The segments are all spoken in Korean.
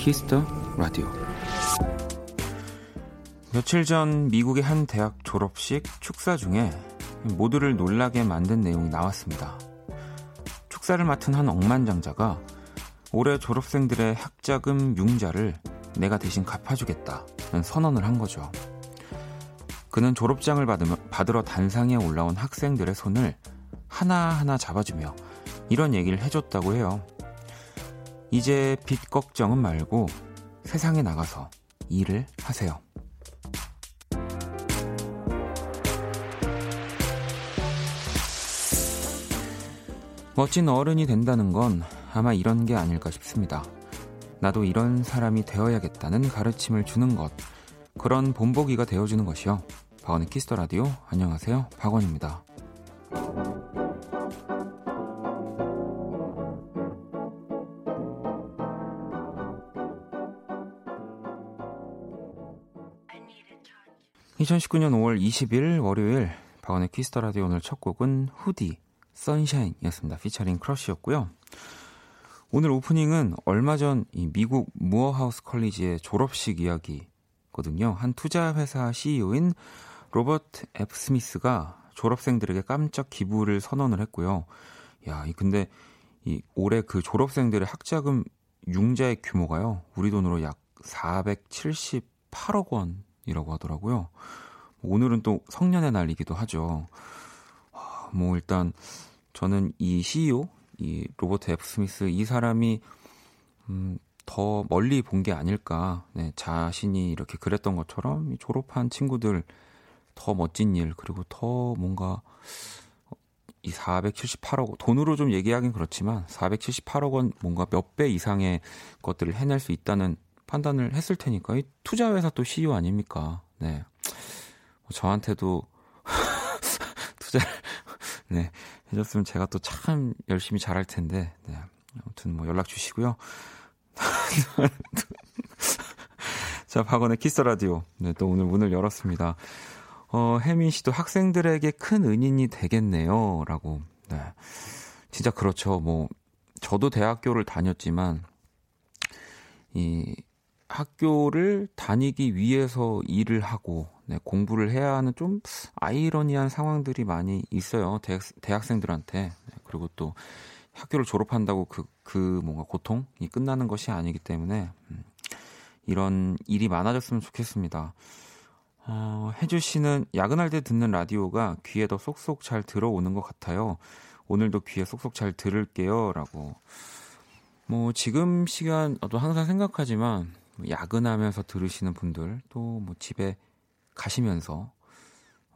키스 더 라디오 며칠 전 미국의 한 대학 졸업식 축사 중에 모두를 놀라게 만든 내용이 나왔습니다. 축사를 맡은 한 억만장자가 올해 졸업생들의 학자금 융자를 내가 대신 갚아주겠다는 선언을 한 거죠. 그는 졸업장을 받으며, 받으러 단상에 올라온 학생들의 손을 하나하나 잡아주며 이런 얘기를 해줬다고 해요. 이제 빚 걱정은 말고 세상에 나가서 일을 하세요. 멋진 어른이 된다는 건 아마 이런 게 아닐까 싶습니다. 나도 이런 사람이 되어야겠다는 가르침을 주는 것. 그런 본보기가 되어주는 것이요. 박원의 키스 더 라디오. 안녕하세요. 박원입니다. 2019년 5월 20일 월요일 박원의 키스 더 라디오 오늘 첫 곡은 후디 Sunshine이었습니다. Featuring 크러쉬였고요. 오늘 오프닝은 얼마 전 미국 모어하우스 College의 졸업식 이야기거든요. 한 투자 회사 CEO인 로버트 F 스미스가 졸업생들에게 깜짝 기부를 선언을 했고요. 야, 근데 이 올해 그 졸업생들의 학자금 융자의 규모가요. 우리 돈으로 약 478억 원 이라고 하더라고요. 오늘은 또 성년의 날이기도 하죠. 뭐 일단 저는 이 CEO 이 로버트 F 스미스 이 사람이 음, 더 멀리 본 게 아닐까. 네, 자신이 이렇게 그랬던 것처럼 졸업한 친구들 더 멋진 일 그리고 더 뭔가 이 478억 돈으로 좀 얘기하긴 그렇지만 478억 원 뭔가 몇 배 이상의 것들을 해낼 수 있다는 판단을 했을 테니까 이 투자 회사 또 CEO 아닙니까? 네. 뭐 저한테도 투자를 네, 해줬으면 제가 또 참 열심히 잘할 텐데. 네. 아무튼 뭐 연락 주시고요. 자, 박원의 키스 라디오. 네, 또 오늘 문을 열었습니다. 어, 혜민 씨도 학생들에게 큰 은인이 되겠네요. 라고. 네. 진짜 그렇죠. 뭐, 저도 대학교를 다녔지만, 이 학교를 다니기 위해서 일을 하고, 네, 공부를 해야 하는 좀 아이러니한 상황들이 많이 있어요. 대학, 대학생들한테. 네, 그리고 또 학교를 졸업한다고 그, 그 뭔가 고통이 끝나는 것이 아니기 때문에 음, 이런 일이 많아졌으면 좋겠습니다. 어, 혜주 씨는 야근할 때 듣는 라디오가 귀에 더 쏙쏙 잘 들어오는 것 같아요. 오늘도 귀에 쏙쏙 잘 들을게요. 라고. 뭐, 지금 시간, 또 항상 생각하지만, 야근하면서 들으시는 분들, 또 뭐 집에 가시면서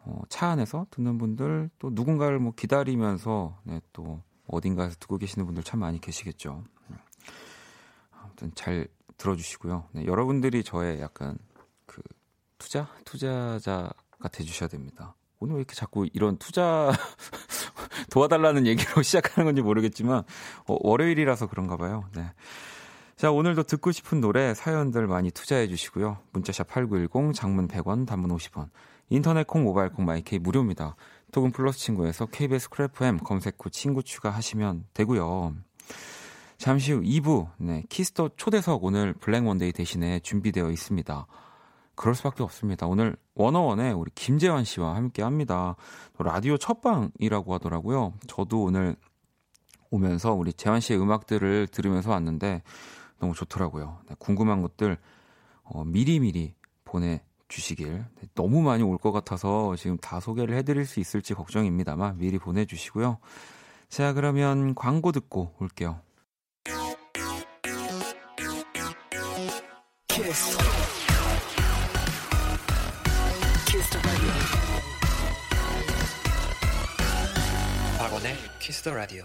어, 차 안에서 듣는 분들 또 누군가를 뭐 기다리면서 네, 또 어딘가에서 듣고 계시는 분들 참 많이 계시겠죠. 음. 아무튼 잘 들어주시고요. 네, 여러분들이 저의 약간 그 투자 투자자가 돼주셔야 됩니다. 오늘 왜 이렇게 자꾸 이런 투자 도와달라는 얘기로 시작하는 건지 모르겠지만 어, 월요일이라서 그런가 봐요. 네. 자, 오늘도 듣고 싶은 노래 사연들 많이 투자해 주시고요. 문자 샵 8910 장문 100원, 단문 50원. 인터넷 콩, 모바일 콩, 마이케이 무료입니다. 톡은 플러스 친구에서 KBS 쿨FM 검색 후 친구 추가하시면 되고요. 잠시 후 2부, 네, 키스 더 초대석 오늘 Black Monday 대신에 준비되어 있습니다. 그럴 수밖에 없습니다. 오늘 워너원의 우리 김재환 씨와 함께 합니다. 라디오 첫방이라고 하더라고요. 저도 오늘 오면서 우리 재환 씨의 음악들을 들으면서 왔는데 너무 좋더라고요. 네, 궁금한 것들 어, 미리미리 보내주시길. 네, 너무 많이 올 것 같아서 지금 다 소개를 해드릴 수 있을지 걱정입니다만 미리 보내주시고요. 자, 그러면 광고 듣고 올게요. 키스. 키스 박원의 키스 더 라디오.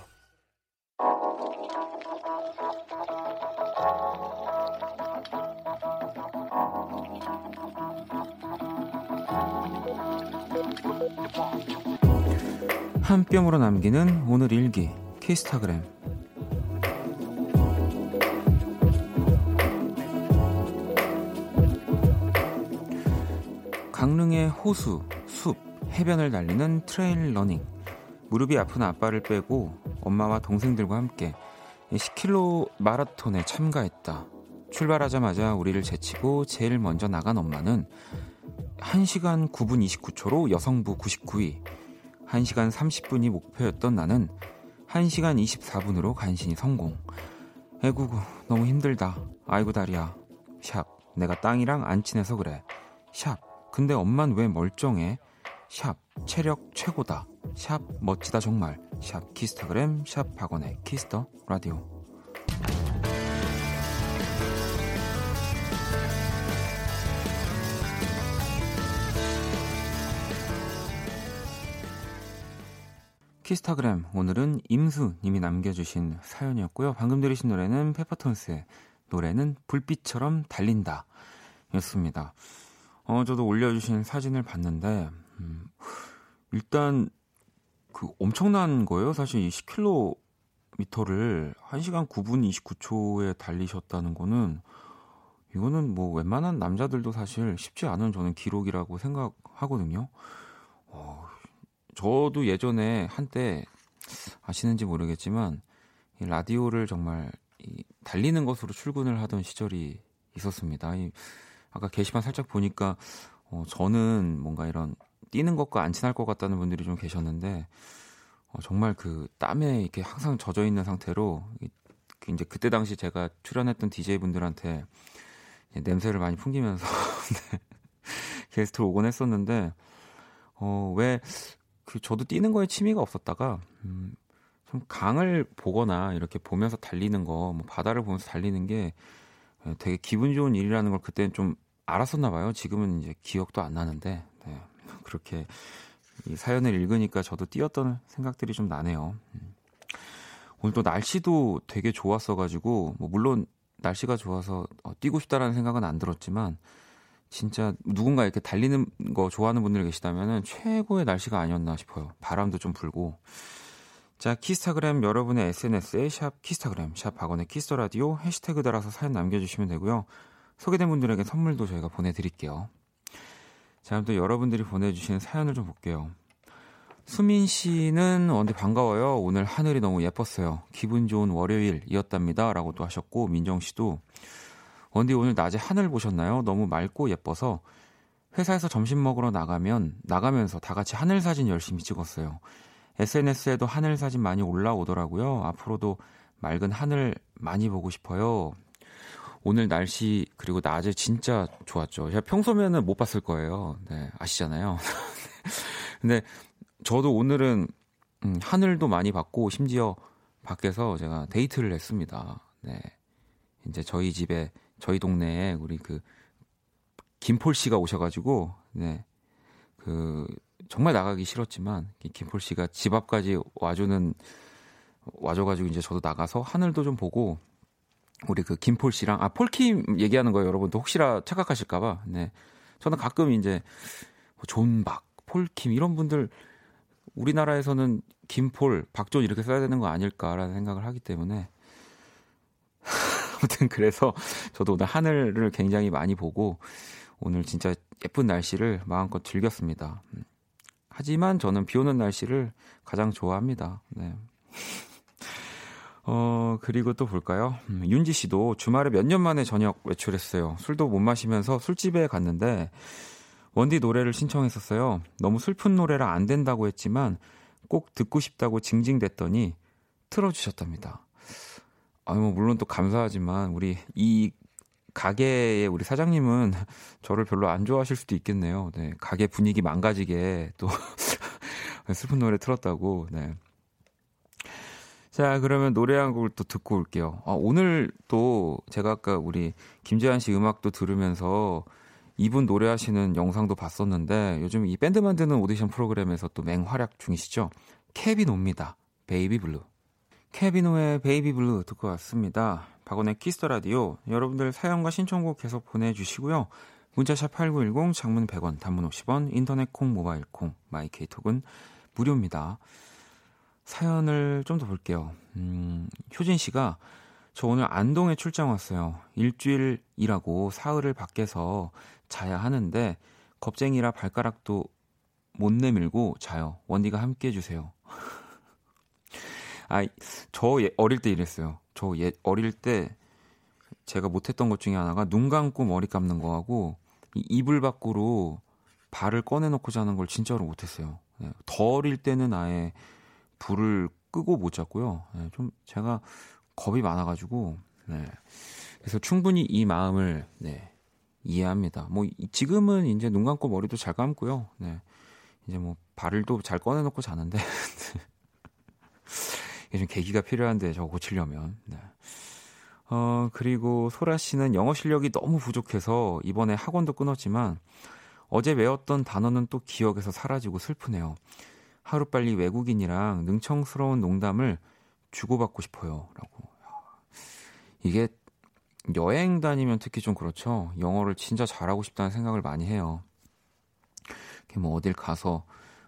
한 뼘으로 남기는 오늘 일기 키스타그램 강릉의 호수, 숲, 해변을 달리는 트레일 러닝 무릎이 아픈 아빠를 빼고 엄마와 동생들과 함께 10km 마라톤에 참가했다. 출발하자마자 우리를 제치고 제일 먼저 나간 엄마는 1시간 9분 29초로 여성부 99위, 1시간 30분이 목표였던 나는 1시간 24분으로 간신히 성공. 에구구, 너무 힘들다. 아이고 다리야. 샵, 내가 땅이랑 안 친해서 그래. 샵, 근데 엄만 왜 멀쩡해? 샵, 체력 최고다. 샵, 멋지다 정말. 샵, 키스타그램, 샵, 박원의 키스 더 라디오. 키스타그램 오늘은 임수님이 남겨주신 사연이었고요. 방금 들으신 노래는 페퍼톤스의 노래는 불빛처럼 달린다 였습니다. 어, 저도 올려주신 사진을 봤는데 음, 일단 그 엄청난 거예요. 사실 이 10km를 1시간 9분 29초에 달리셨다는 거는 이거는 뭐 웬만한 남자들도 사실 쉽지 않은 저는 기록이라고 생각하거든요. 어, 저도 예전에 한때 아시는지 모르겠지만 이 라디오를 정말 이 달리는 것으로 출근을 하던 시절이 있었습니다. 이 아까 게시판 살짝 보니까 어, 저는 뭔가 이런 뛰는 것과 안 친할 것 같다는 분들이 좀 계셨는데 어, 정말 그 땀에 이렇게 항상 젖어 있는 상태로 그 이제 그때 당시 제가 출연했던 DJ 분들한테 냄새를 많이 풍기면서 네, 게스트로 오곤 했었는데 어, 왜 그 저도 뛰는 거에 취미가 없었다가 음, 좀 강을 보거나 이렇게 보면서 달리는 거, 뭐 바다를 보면서 달리는 게 되게 기분 좋은 일이라는 걸 그때는 좀 알았었나 봐요. 지금은 이제 기억도 안 나는데 네, 그렇게 이 사연을 읽으니까 저도 뛰었던 생각들이 좀 나네요. 음. 오늘 또 날씨도 되게 좋았어가지고 뭐 물론 날씨가 좋아서 어, 뛰고 싶다라는 생각은 안 들었지만 진짜 누군가 이렇게 달리는 거 좋아하는 분들 계시다면 최고의 날씨가 아니었나 싶어요. 바람도 좀 불고. 자, 키스타그램 여러분의 SNS에 샵 키스타그램, 샵 박원의 키스 더 라디오 해시태그 달아서 사연 남겨주시면 되고요. 소개된 분들에게 선물도 저희가 보내드릴게요. 자, 그럼 또 여러분들이 보내주신 사연을 좀 볼게요. 수민 씨는 언제 반가워요. 오늘 하늘이 너무 예뻤어요. 기분 좋은 월요일이었답니다. 라고 또 하셨고, 민정 씨도 언디 오늘 낮에 하늘 보셨나요? 너무 맑고 예뻐서 회사에서 점심 먹으러 나가면 나가면서 다 같이 하늘 사진 열심히 찍었어요. SNS에도 하늘 사진 많이 올라오더라고요. 앞으로도 맑은 하늘 많이 보고 싶어요. 오늘 날씨 그리고 낮에 진짜 좋았죠. 제가 평소면은 못 봤을 거예요. 네, 아시잖아요. 근데 저도 오늘은 음, 하늘도 많이 봤고 심지어 밖에서 제가 데이트를 했습니다. 네. 이제 저희 집에 저희 동네에 우리 그 김폴 씨가 오셔가지고 네. 그 정말 나가기 싫었지만 김폴 씨가 집 앞까지 와주는 와줘가지고 이제 저도 나가서 하늘도 좀 보고 우리 그 김폴 씨랑 아 폴킴 얘기하는 거예요. 여러분도 혹시라 착각하실까봐. 네. 저는 가끔 이제 뭐 존박 폴킴 이런 분들 우리나라에서는 김폴 박존 이렇게 써야 되는 거 아닐까라는 생각을 하기 때문에 아무튼 그래서 저도 오늘 하늘을 굉장히 많이 보고 오늘 진짜 예쁜 날씨를 마음껏 즐겼습니다. 음. 하지만 저는 비 오는 날씨를 가장 좋아합니다. 네. 어, 그리고 또 볼까요? 음, 윤지 씨도 주말에 몇 년 만에 저녁 외출했어요. 술도 못 마시면서 술집에 갔는데 원디 노래를 신청했었어요. 너무 슬픈 노래라 안 된다고 했지만 꼭 듣고 싶다고 징징댔더니 틀어주셨답니다. 아니 뭐 물론 또 감사하지만 우리 이 가게의 우리 사장님은 저를 별로 안 좋아하실 수도 있겠네요. 네. 가게 분위기 망가지게 또 슬픈 노래 틀었다고. 네. 자, 그러면 노래 한 곡을 또 듣고 올게요. 아, 오늘 또 제가 아까 우리 김재환 씨 음악도 들으면서 이분 노래하시는 영상도 봤었는데 요즘 이 밴드 만드는 오디션 프로그램에서 또 맹활약 중이시죠. 케빈오입니다. Baby Blue. 케빈오의 Baby Blue 듣고 왔습니다. 박원의 키스 더 라디오. 여러분들 사연과 신청곡 계속 보내주시고요. 문자샵 8910, 장문 100원, 단문 50원, 인터넷 콩, 모바일 콩, 마이 케이톡은 무료입니다. 사연을 좀 더 볼게요. 음, 효진 씨가 저 오늘 안동에 출장 왔어요. 일주일 일하고 사흘을 밖에서 자야 하는데 겁쟁이라 발가락도 못 내밀고 자요. 원디가 함께 해주세요. 아, 저 예, 어릴 때 이랬어요. 저 예, 어릴 때 제가 못했던 것 중에 하나가 눈 감고 머리 감는 거하고 이불 밖으로 발을 꺼내놓고 자는 걸 진짜로 못했어요. 네, 더 어릴 때는 아예 불을 끄고 못 잤고요. 네, 좀 제가 겁이 많아가지고, 네. 그래서 충분히 이 마음을, 네, 이해합니다. 뭐, 지금은 이제 눈 감고 머리도 잘 감고요. 네. 이제 뭐, 발을도 잘 꺼내놓고 자는데, 요즘 계기가 필요한데 저거 고치려면, 네. 어, 그리고 소라 씨는 영어 실력이 너무 부족해서 이번에 학원도 끊었지만 어제 외웠던 단어는 또 기억에서 사라지고 슬프네요. 하루빨리 외국인이랑 능청스러운 농담을 주고받고 싶어요. 라고. 이게 여행 다니면 특히 좀 그렇죠. 영어를 진짜 잘하고 싶다는 생각을 많이 해요. 뭐 어딜 가서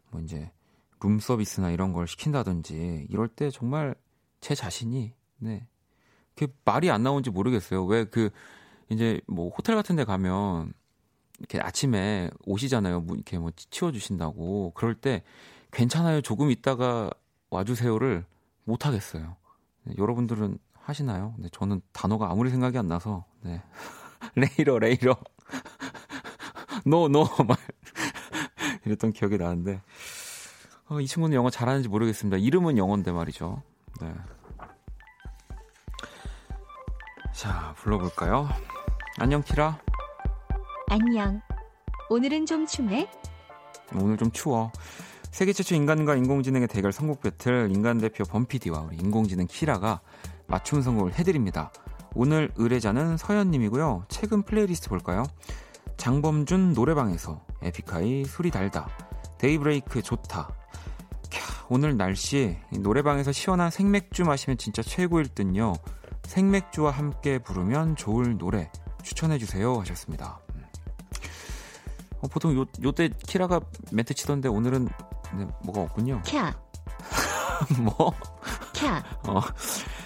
뭐 이제 룸 서비스나 이런 걸 시킨다든지 이럴 때 정말 제 자신이 네 그 말이 안 나오는지 모르겠어요. 왜 그 이제 뭐 호텔 같은 데 가면 이렇게 아침에 오시잖아요. 이렇게 뭐 치워 주신다고. 그럴 때 괜찮아요. 조금 있다가 와 주세요를 못 하겠어요. 네, 여러분들은 하시나요? 네, 저는 단어가 아무리 생각이 안 나서, 네. 레이러, 레이러. 노, 노. 말. 이랬던 기억이 나는데. 어, 이 친구는 영어 잘하는지 모르겠습니다. 이름은 영어인데 말이죠. 네. 자, 불러볼까요? 안녕, 키라. 안녕. 오늘은 좀 춥네? 오늘 좀 추워. 세계 최초 인간과 인공지능의 대결 선곡 배틀 인간 대표 범피디와 우리 인공지능 키라가 맞춤 선곡을 해드립니다. 오늘 의뢰자는 서현님이고요. 최근 플레이리스트 볼까요? 장범준 노래방에서 에픽하이 술이 달다 데이브레이크 좋다 캬, 오늘 날씨 노래방에서 시원한 생맥주 마시면 진짜 최고일 듯요 생맥주와 함께 부르면 좋을 노래 추천해 주세요 하셨습니다 음. 어, 보통 요, 요때 키라가 멘트 치던데 오늘은 네, 뭐가 없군요 캬 뭐? 캬 어.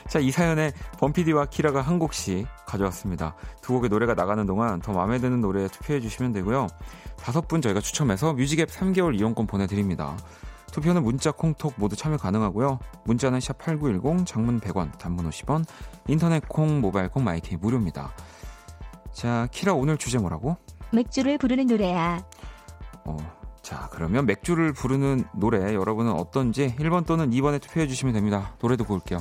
자, 이 사연에 범피디와 키라가 한 곡씩 가져왔습니다. 두 곡의 노래가 나가는 동안 더 마음에 드는 노래 투표해 주시면 되고요. 다섯 분 저희가 추첨해서 뮤직앱 3개월 이용권 보내드립니다. 투표는 문자, 콩톡 모두 참여 가능하고요. 문자는 샵 8910, 장문 100원, 단문 50원, 인터넷 콩, 모바일 콩, 마이케이 무료입니다. 자, 키라 오늘 주제 뭐라고? 맥주를 부르는 노래야. 어, 자, 그러면 맥주를 부르는 노래 여러분은 어떤지 1번 또는 2번에 투표해 주시면 됩니다. 노래 듣고 올게요.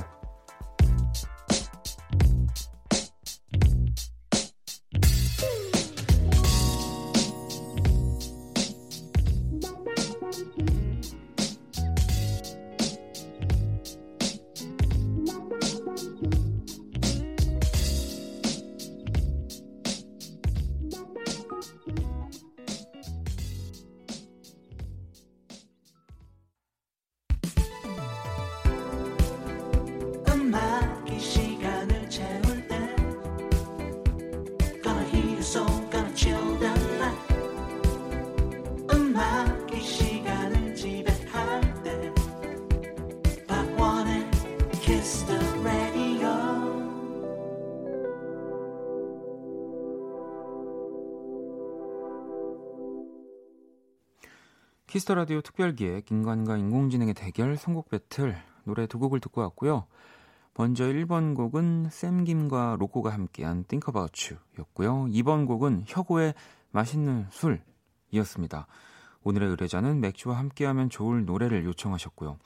키스 더 라디오 특별 기획 인간과 인공지능의 대결 선곡 배틀 노래 두 곡을 듣고 왔고요. 먼저 1번 곡은 샘김과 로꼬가 함께한 Think About You였고요. 2번 곡은 혁오의 맛있는 술이었습니다. 오늘의 의뢰자는 맥주와 함께하면 좋을 노래를 요청하셨고요.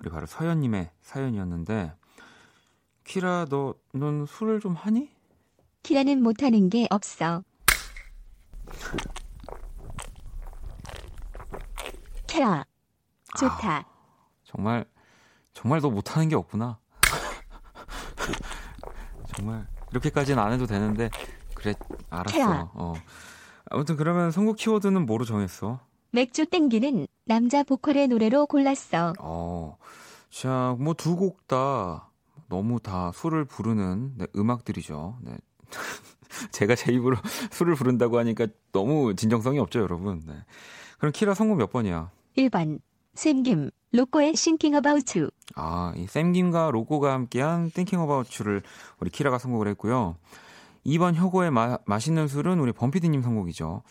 우리 바로 서현님의 사연이었는데 키라 너 넌 술을 좀 하니? 키라는 못하는 게 없어. 캬. 좋다. 정말 정말 너 못하는 게 없구나. 정말 이렇게까지는 안 해도 되는데 그래 알았어. 어. 아무튼 그러면 선곡 키워드는 뭐로 정했어? 맥주 땡기는 남자 보컬의 노래로 골랐어. 어. 자, 뭐 두 곡 다 너무 다 술을 부르는 네, 음악들이죠. 네. 제가 제 입으로 술을 부른다고 하니까 너무 진정성이 없죠, 여러분. 네. 그럼 키라 선곡 몇 번이야? 1번. 샘김. 로꼬의 Thinking About You. 아, 이 샘김과 로고가 함께한 Thinking About You를 우리 키라가 선곡을 했고요. 2번 혁오의 마, 맛있는 술은 우리 범피디님 선곡이죠.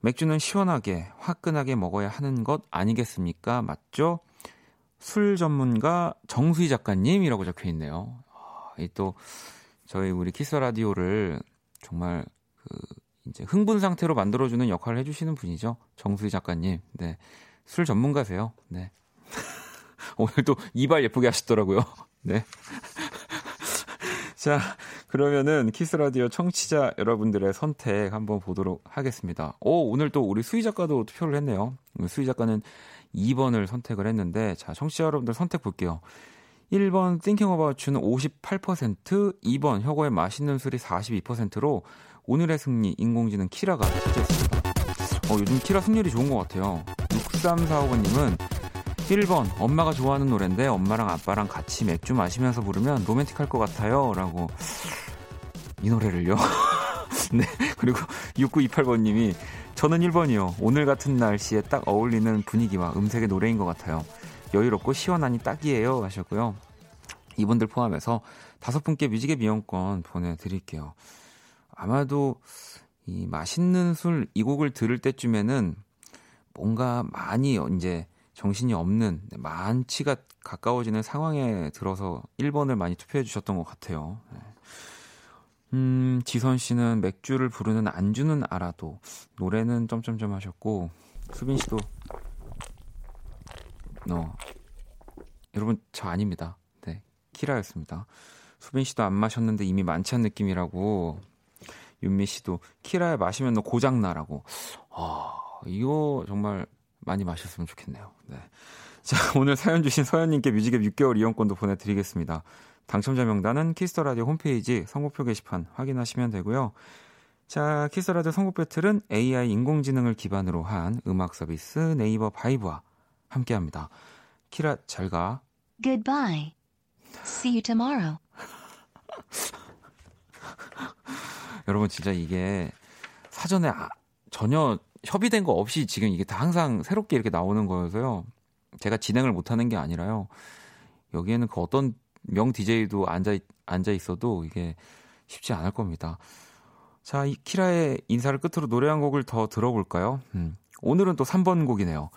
맥주는 시원하게, 화끈하게 먹어야 하는 것 아니겠습니까? 맞죠? 술 전문가 정수희 작가님이라고 적혀 있네요. 아, 이또 저희 우리 키스 라디오를 정말 그 이제 흥분 상태로 만들어주는 역할을 해주시는 분이죠. 정수희 작가님. 네. 술 전문가세요. 네. 오늘도 이발 예쁘게 하시더라고요. 네. 자, 그러면은 키스 라디오 청취자 여러분들의 선택 한번 보도록 하겠습니다. 오, 오늘 또 우리 수희 작가도 투표를 했네요. 수희 작가는 2번을 선택을 했는데, 자, 청취자 여러분들 선택 볼게요. 1번 Thinking About You는 58%, 2번 혁오의 맛있는 술이 42%로 오늘의 승리 인공지능 키라가 차지했습니다. 어, 요즘 키라 승률이 좋은 것 같아요. 6345번님은 1번 엄마가 좋아하는 노래인데 엄마랑 아빠랑 같이 맥주 마시면서 부르면 로맨틱할 것 같아요 라고 이 노래를요 네. 그리고 6928번님이 저는 1번이요. 오늘 같은 날씨에 딱 어울리는 분위기와 음색의 노래인 것 같아요. 여유롭고 시원하니 딱이에요. 하셨고요. 이분들 포함해서 다섯 분께 뮤직의 미용권 보내드릴게요. 아마도 이 맛있는 술 이 곡을 들을 때쯤에는 뭔가 많이 이제 정신이 없는 많지가 가까워지는 상황에 들어서 1번을 많이 투표해 주셨던 것 같아요. 네. 음, 지선 씨는 맥주를 부르는 안주는 알아도 노래는 점점점 하셨고 수빈 씨도 어 여러분 저 아닙니다. 네 키라였습니다. 수빈 씨도 안 마셨는데 이미 만취한 느낌이라고 윤미 씨도 키라야 마시면 너 고장 나라고. 아, 이거 정말 많이 마셨으면 좋겠네요. 네. 자, 오늘 사연 주신 서현님께 뮤직앱 6개월 이용권도 보내드리겠습니다. 당첨자 명단은 키스터라디오 홈페이지 선곡표 게시판 확인하시면 되고요. 자, 키스터라디오 선곡 배틀은 AI 인공지능을 기반으로 한 음악 서비스 네이버 바이브와 함께합니다. 키라 잘 가. Goodbye. See you tomorrow. 여러분 진짜 이게 사전에 아, 전혀 협의된 거 없이 지금 이게 다 항상 새롭게 이렇게 나오는 거여서요. 제가 진행을 못하는 게 아니라요. 여기에는 그 어떤 명 DJ도 앉아 앉아 있어도 이게 쉽지 않을 겁니다. 자, 이 키라의 인사를 끝으로 노래 한 곡을 더 들어볼까요? 음, 오늘은 또 3번 곡이네요.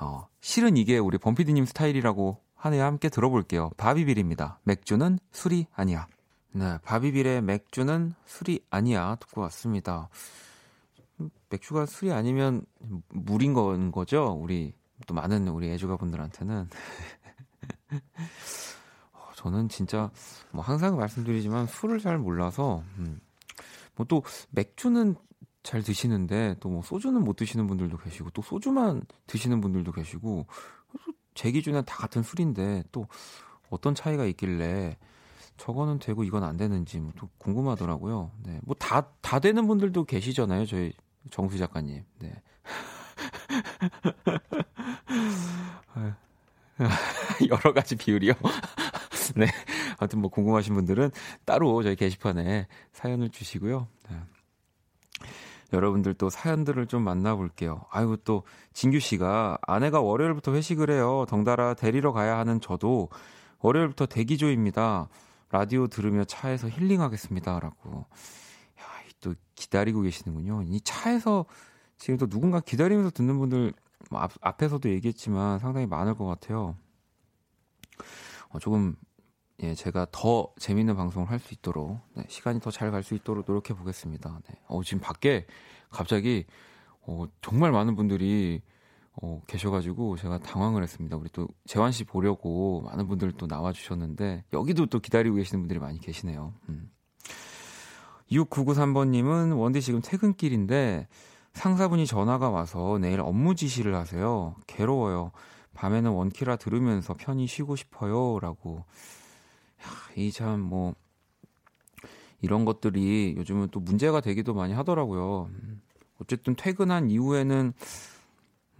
어, 실은 이게 우리 범피디님 스타일이라고 하네요. 함께 들어볼게요. 바비빌입니다. 맥주는 술이 아니야. 네, 바비빌의 맥주는 술이 아니야 듣고 왔습니다. 맥주가 술이 아니면 물인 건 거죠? 우리 또 많은 우리 애주가 분들한테는 어, 저는 진짜 뭐 항상 말씀드리지만 술을 잘 몰라서 음, 뭐 또 맥주는 잘 드시는데 또 뭐 소주는 못 드시는 분들도 계시고 또 소주만 드시는 분들도 계시고 제 기준엔 다 같은 술인데 또 어떤 차이가 있길래 저거는 되고 이건 안 되는지 뭐 또 궁금하더라고요. 네. 뭐 다 다 되는 분들도 계시잖아요. 저희 정수 작가님. 네. 여러 가지 비율이요. 네. 아무튼 뭐 궁금하신 분들은 따로 저희 게시판에 사연을 주시고요. 네. 여러분들 또 사연들을 좀 만나볼게요. 아이고 또 진규 씨가 아내가 월요일부터 회식을 해요. 덩달아 데리러 가야 하는 저도 월요일부터 대기 조입니다. 라디오 들으며 차에서 힐링하겠습니다라고. 야, 또 기다리고 계시는군요. 이 차에서 지금 또 누군가 기다리면서 듣는 분들 뭐 앞, 앞에서도 얘기했지만 상당히 많을 것 같아요. 어, 조금 예, 제가 더 재밌는 방송을 할 수 있도록 네, 시간이 더 잘 갈 수 있도록 노력해 보겠습니다. 네. 어, 지금 밖에 갑자기 어, 정말 많은 분들이 어, 계셔가지고 제가 당황을 했습니다. 우리 또 재환 씨 보려고 많은 분들 또 나와주셨는데 여기도 또 기다리고 계시는 분들이 많이 계시네요. 음. 6993번님은 원디 지금 퇴근길인데 상사분이 전화가 와서 내일 업무 지시를 하세요. 괴로워요. 밤에는 원키라 들으면서 편히 쉬고 싶어요. 라고. 이 참 뭐, 이런 것들이 요즘은 또 문제가 되기도 많이 하더라고요. 어쨌든 퇴근한 이후에는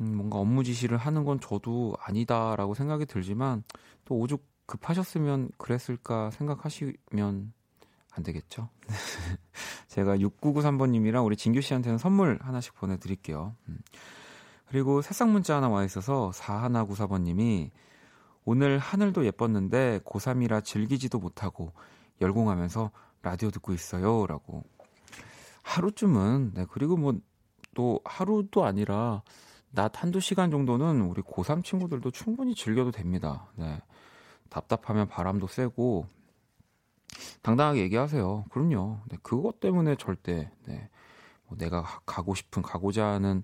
음, 뭔가 업무 지시를 하는 건 저도 아니다라고 생각이 들지만 또 오죽 급하셨으면 그랬을까 생각하시면 안 되겠죠. 제가 6993번님이랑 우리 진규 씨한테는 선물 하나씩 보내드릴게요. 음. 그리고 새싹 문자 하나 와 있어서 4194번님이 오늘 하늘도 예뻤는데 고3이라 즐기지도 못하고 열공하면서 라디오 듣고 있어요. 라고. 하루쯤은, 네, 그리고 뭐 또 하루도 아니라 낮 한두 시간 정도는 우리 고3 친구들도 충분히 즐겨도 됩니다. 네. 답답하면 바람도 쐬고 당당하게 얘기하세요. 그럼요. 네, 그것 때문에 절대 네, 뭐 내가 가고 싶은 가고자 하는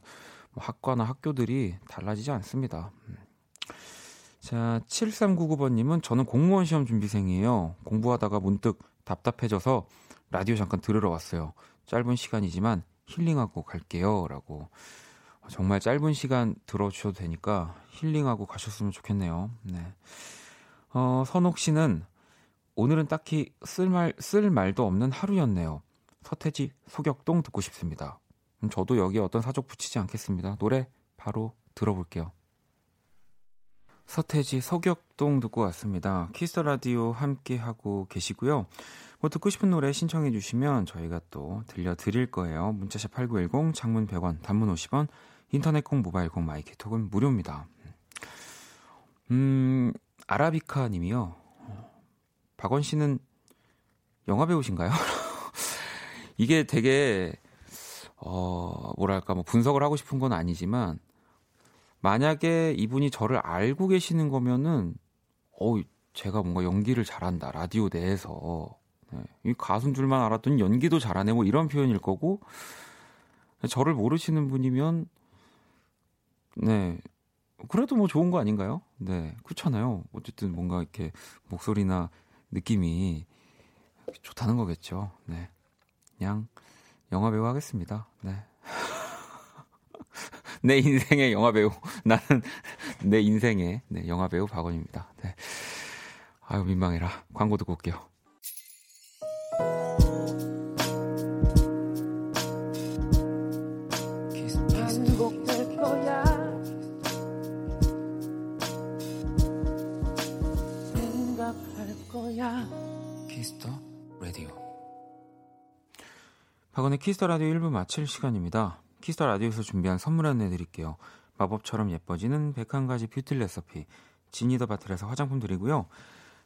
뭐 학과나 학교들이 달라지지 않습니다. 음. 자, 7399번님은 저는 공무원 시험 준비생이에요. 공부하다가 문득 답답해져서 라디오 잠깐 들으러 왔어요. 짧은 시간이지만 힐링하고 갈게요. 라고. 정말 짧은 시간 들어주셔도 되니까 힐링하고 가셨으면 좋겠네요. 네. 어, 선옥 씨는 오늘은 딱히 쓸 말, 쓸 말도 없는 하루였네요. 서태지, 소격동 듣고 싶습니다. 음, 저도 여기에 어떤 사족 붙이지 않겠습니다. 노래 바로 들어볼게요. 서태지, 소격동 듣고 왔습니다. 키스 라디오 함께 하고 계시고요. 뭐 듣고 싶은 노래 신청해 주시면 저희가 또 들려 드릴 거예요. 문자샵 8910, 장문 100원, 단문 50원, 인터넷 콩, 모바일 콩, 마이케톡은 무료입니다. 음, 아라비카 님이요. 박원 씨는 영화 배우신가요? 이게 되게 어 뭐랄까 뭐 분석을 하고 싶은 건 아니지만 만약에 이분이 저를 알고 계시는 거면은 어 제가 뭔가 연기를 잘한다 라디오 내에서 네, 이 가수인 줄만 알았더니 연기도 잘하네 뭐 이런 표현일 거고 저를 모르시는 분이면 네 그래도 뭐 좋은 거 아닌가요? 네 그렇잖아요. 어쨌든 뭔가 이렇게 목소리나 느낌이 좋다는 거겠죠. 네. 그냥 영화 배우 하겠습니다. 네. 내 인생의 영화 배우. 나는 내 인생의 네, 영화 배우 박원입니다. 네. 아유 민망해라. 광고 듣고 올게요. 키스 더 라디오. 박원의 키스 더 라디오 1부 마칠 시간입니다. 키스 더 라디오에서 준비한 선물 안내 드릴게요. 마법처럼 예뻐지는 101가지 뷰티 레시피 지니더바틀에서 화장품 드리고요.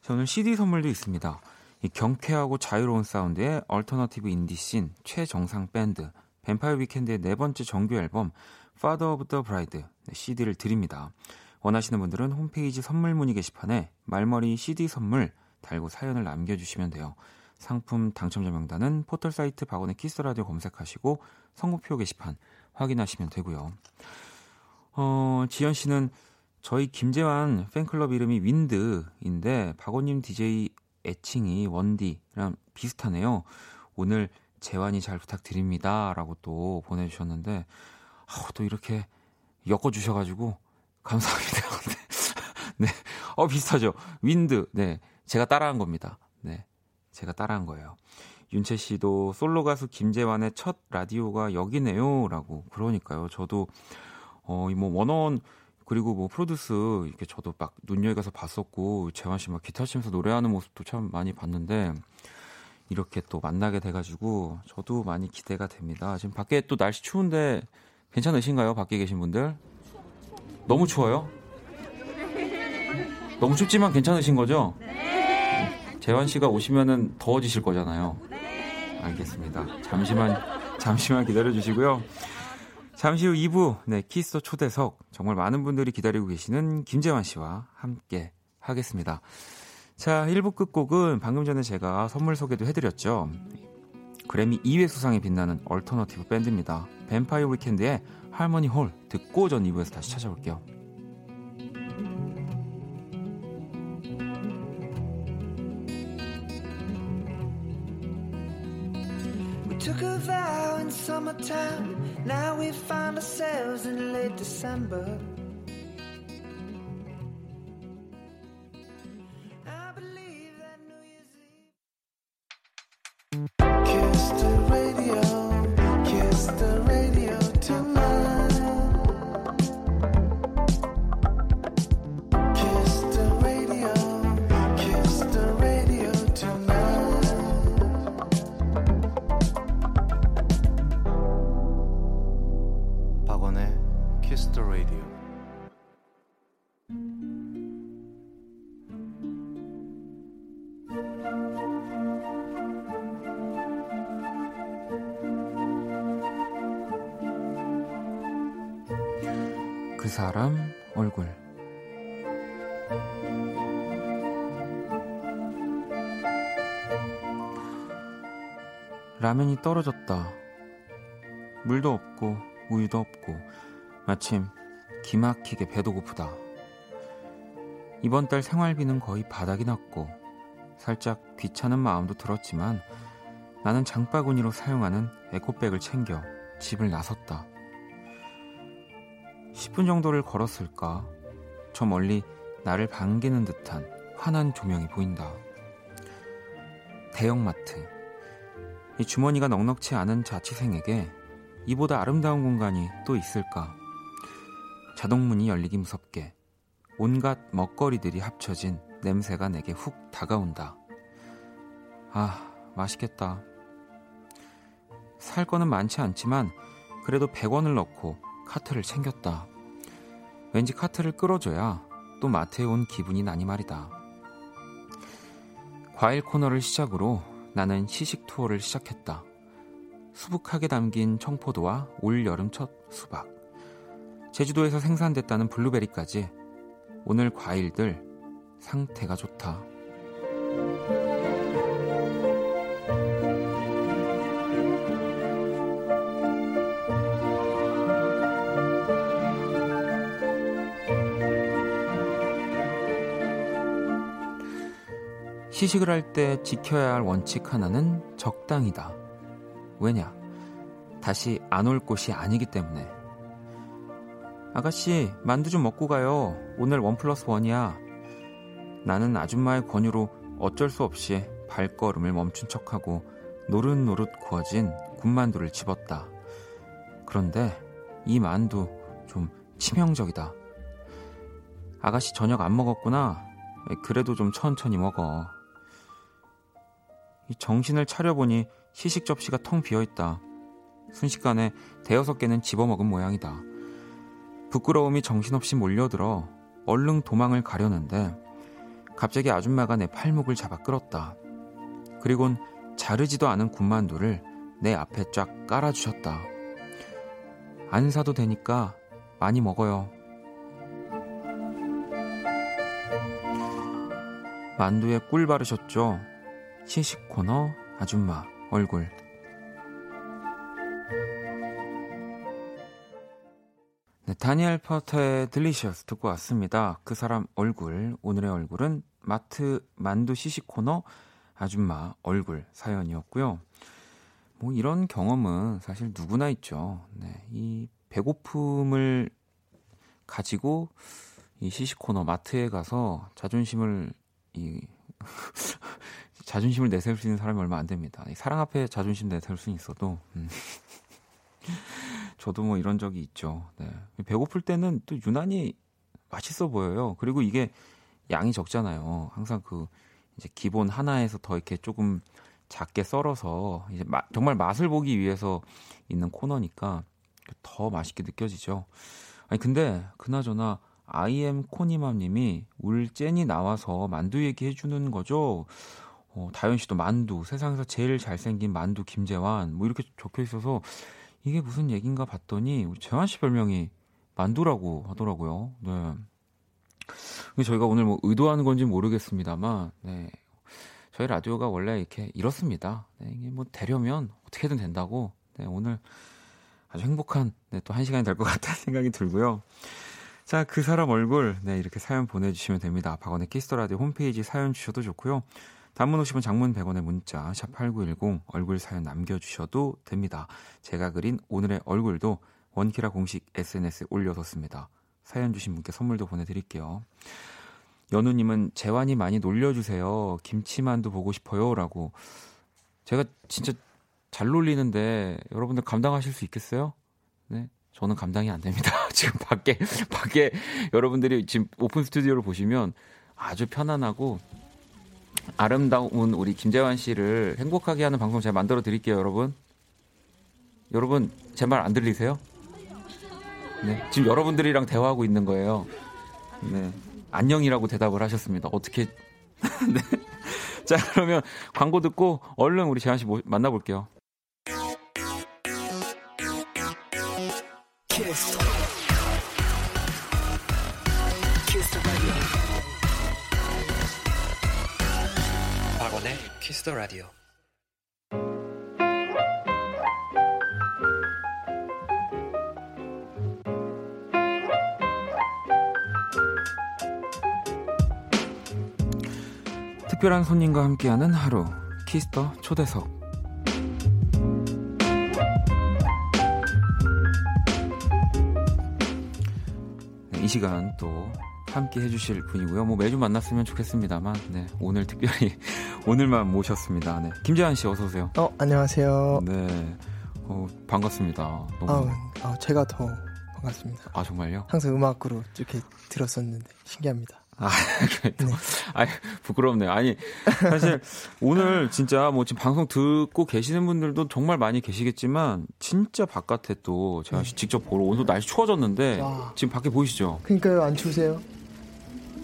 자, 오늘 CD 선물도 있습니다. 이 경쾌하고 자유로운 사운드의 alternative 인디 scene 최정상 밴드 뱀파이어 위켄드의 네 번째 정규 앨범 Father of the Bride CD를 드립니다. 원하시는 분들은 홈페이지 선물 문의 게시판에 말머리 CD 선물 달고 사연을 남겨주시면 돼요. 상품 당첨자 명단은 포털 사이트 박원의 키스라디오 검색하시고 선곡표 게시판 확인하시면 되고요. 어, 지현 씨는 저희 김재환 팬클럽 이름이 윈드인데 박원님 DJ 애칭이 원디랑 비슷하네요. 오늘 재환이 잘 부탁드립니다라고 또 보내주셨는데 아, 또 이렇게 엮어주셔가지고 감사합니다. 네, 어 비슷하죠. 윈드, 네, 제가 따라한 겁니다. 네, 제가 따라한 거예요. 윤채 씨도 솔로 가수 김재환의 첫 라디오가 여기네요라고 그러니까요. 저도 어이뭐 원원 그리고 뭐 프로듀스 이렇게 저도 막 눈여겨서 봤었고 재환 씨 막 기타 치면서 노래하는 모습도 참 많이 봤는데 이렇게 또 만나게 돼가지고 저도 많이 기대가 됩니다. 지금 밖에 또 날씨 추운데 괜찮으신가요? 밖에 계신 분들? 너무 추워요? 너무 춥지만 괜찮으신 거죠? 재환 씨가 오시면은 더워지실 거잖아요. 알겠습니다. 잠시만 잠시만 기다려 주시고요. 잠시 후 2부 네, 키스 더 초대석 정말 많은 분들이 기다리고 계시는 김재환 씨와 함께 하겠습니다. 자, 1부 끝곡은 방금 전에 제가 선물 소개도 해드렸죠. 그래미 2회 수상에 빛나는 얼터너티브 밴드입니다. 뱀파이어 위켄드의 Harmony Hall 듣고 전 2부에서 다시 찾아올게요. Summertime. Now we find ourselves in late December. 라면이 떨어졌다. 물도 없고 우유도 없고 마침 기막히게 배도 고프다. 이번 달 생활비는 거의 바닥이 났고 살짝 귀찮은 마음도 들었지만 나는 장바구니로 사용하는 에코백을 챙겨 집을 나섰다. 10분 정도를 걸었을까? 저 멀리 나를 반기는 듯한 환한 조명이 보인다. 대형마트. 이 주머니가 넉넉치 않은 자취생에게 이보다 아름다운 공간이 또 있을까? 자동문이 열리기 무섭게 온갖 먹거리들이 합쳐진 냄새가 내게 훅 다가온다. 아, 맛있겠다. 살 거는 많지 않지만 그래도 100원을 넣고 카트를 챙겼다. 왠지 카트를 끌어줘야 또 마트에 온 기분이 나니 말이다. 과일 코너를 시작으로 나는 시식 투어를 시작했다. 수북하게 담긴 청포도와 올 여름 첫 수박. 제주도에서 생산됐다는 블루베리까지 오늘 과일들 상태가 좋다. 시식을 할 때 지켜야 할 원칙 하나는 적당이다. 왜냐? 다시 안 올 곳이 아니기 때문에. 아가씨, 만두 좀 먹고 가요. 오늘 원 플러스 원이야. 나는 아줌마의 권유로 어쩔 수 없이 발걸음을 멈춘 척하고 노릇노릇 구워진 군만두를 집었다. 그런데 이 만두 좀 치명적이다. 아가씨 저녁 안 먹었구나. 그래도 좀 천천히 먹어. 정신을 차려보니 시식 접시가 텅 비어있다. 순식간에 대여섯 개는 집어먹은 모양이다. 부끄러움이 정신없이 몰려들어 얼른 도망을 가려는데 갑자기 아줌마가 내 팔목을 잡아 끌었다. 그리곤 자르지도 않은 군만두를 내 앞에 쫙 깔아주셨다. 안 사도 되니까 많이 먹어요. 만두에 꿀 바르셨죠? 시식 코너 아줌마 얼굴 네, 다니엘 퍼터의 딜리셔스 듣고 왔습니다. 그 사람 얼굴 오늘의 얼굴은 마트 만두 시식 코너 아줌마 얼굴 사연이었고요. 뭐 이런 경험은 사실 누구나 있죠. 네, 이 배고픔을 가지고 이 시식 코너 마트에 가서 자존심을 이 자존심을 내세울 수 있는 사람이 얼마 안 됩니다. 사랑 앞에 자존심 내세울 수는 있어도 음. 저도 뭐 이런 적이 있죠. 네. 배고플 때는 또 유난히 맛있어 보여요. 그리고 이게 양이 적잖아요. 항상 그 이제 기본 하나에서 더 이렇게 조금 작게 썰어서 이제 마, 정말 맛을 보기 위해서 있는 코너니까 더 맛있게 느껴지죠. 아니 근데 그나저나 아이엠 코니맘님이 울젠이 나와서 만두 얘기 해 주는 거죠. 어, 다현 씨도 만두, 세상에서 제일 잘생긴 만두 김재환, 뭐 이렇게 적혀 있어서 이게 무슨 얘기인가 봤더니 우리 재환 씨 별명이 만두라고 하더라고요. 네. 저희가 오늘 뭐 의도하는 건지 모르겠습니다만, 네. 저희 라디오가 원래 이렇게 이렇습니다. 네, 이게 뭐 되려면 어떻게든 된다고. 네, 오늘 아주 행복한 네, 또 한 시간이 될 것 같다는 생각이 들고요. 자, 그 사람 얼굴, 네, 이렇게 사연 보내주시면 됩니다. 박원의 키스 더 라디오 홈페이지 사연 주셔도 좋고요. 단문 50원 장문 100원의 문자 샵8910 얼굴 사연 남겨주셔도 됩니다. 제가 그린 오늘의 얼굴도 원키라 공식 SNS에 올려뒀습니다. 사연 주신 분께 선물도 보내드릴게요. 연우님은 재환이 많이 놀려주세요. 김치만두 보고 싶어요. 라고. 제가 진짜 잘 놀리는데 여러분들 감당하실 수 있겠어요? 네. 저는 감당이 안 됩니다. 지금 밖에, 밖에 여러분들이 지금 오픈 스튜디오를 보시면 아주 편안하고 아름다운 우리 김재환 씨를 행복하게 하는 방송 제가 만들어 드릴게요, 여러분. 여러분, 제 말 안 들리세요? 네. 지금 여러분들이랑 대화하고 있는 거예요. 네. 안녕이라고 대답을 하셨습니다. 어떻게. 네. 자, 그러면 광고 듣고 얼른 우리 재환 씨 만나볼게요. 키스. 키스 더 라디오. 특별한 손님과 함께하는 하루 키스터 초대석 네, 이 시간 또 함께 해주실 분이고요. 뭐 매주 만났으면 좋겠습니다만 네, 오늘 특별히 오늘만 모셨습니다. 네, 김재환 씨 어서 오세요. 어, 안녕하세요. 네, 어, 반갑습니다. 너무 아, 아, 제가 더 반갑습니다. 아 정말요? 항상 음악으로 이렇게 들었었는데 신기합니다. 아, 그래 또. 네. 아, 부끄럽네요. 아니, 사실 오늘 진짜 뭐 지금 방송 듣고 계시는 분들도 정말 많이 계시겠지만 진짜 바깥에 또 제가 네. 직접 보러 오늘 날씨 추워졌는데 와. 지금 밖에 보이시죠? 그러니까요, 안 추우세요?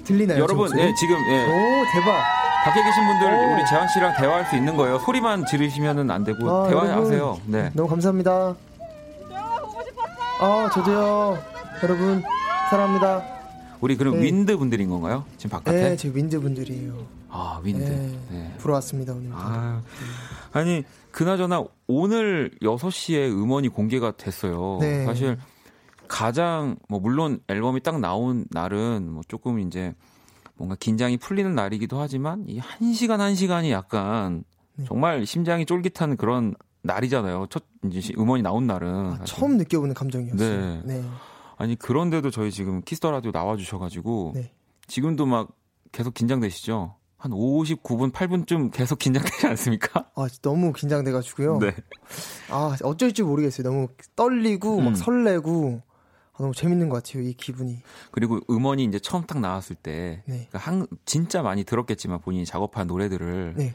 들리나요? 여러분? 예, 지금 예, 오, 대박. 밖에 계신 분들 오. 우리 재환 씨랑 대화할 수 있는 거예요. 소리만 들으시면은 안 되고 아, 대화하세요. 여러분. 네. 너무 감사합니다. 아, 저도요. 여러분, 사랑합니다. 우리 그럼 네. 윈드 분들인 건가요? 지금 바깥에? 네, 제 윈드 분들이에요. 아, 윈드. 네. 네. 부러웠습니다, 오늘. 아, 아니 그나저나 오늘 6 시에 음원이 공개가 됐어요. 네. 사실 가장 뭐 물론 앨범이 딱 나온 날은 뭐 조금 이제 뭔가 긴장이 풀리는 날이기도 하지만 이 한 시간 한 시간이 약간 네. 정말 심장이 쫄깃한 그런 날이잖아요. 첫 이제 시- 음원이 나온 날은 아. 처음 느껴보는 감정이었어요. 네. 네. 아니 그런데도 저희 지금 키스 더 라디오 나와 주셔가지고 네. 지금도 막 계속 긴장되시죠? 한 59분 8분쯤 계속 긴장되지 않습니까? 아, 너무 긴장돼가지고요. 네. 아, 어쩔지 모르겠어요. 너무 떨리고, 음. 막 설레고, 아, 너무 재밌는 것 같아요, 이 기분이. 그리고 음원이 이제 처음 딱 나왔을 때 네. 그러니까 한, 진짜 많이 들었겠지만 본인이 작업한 노래들을 네.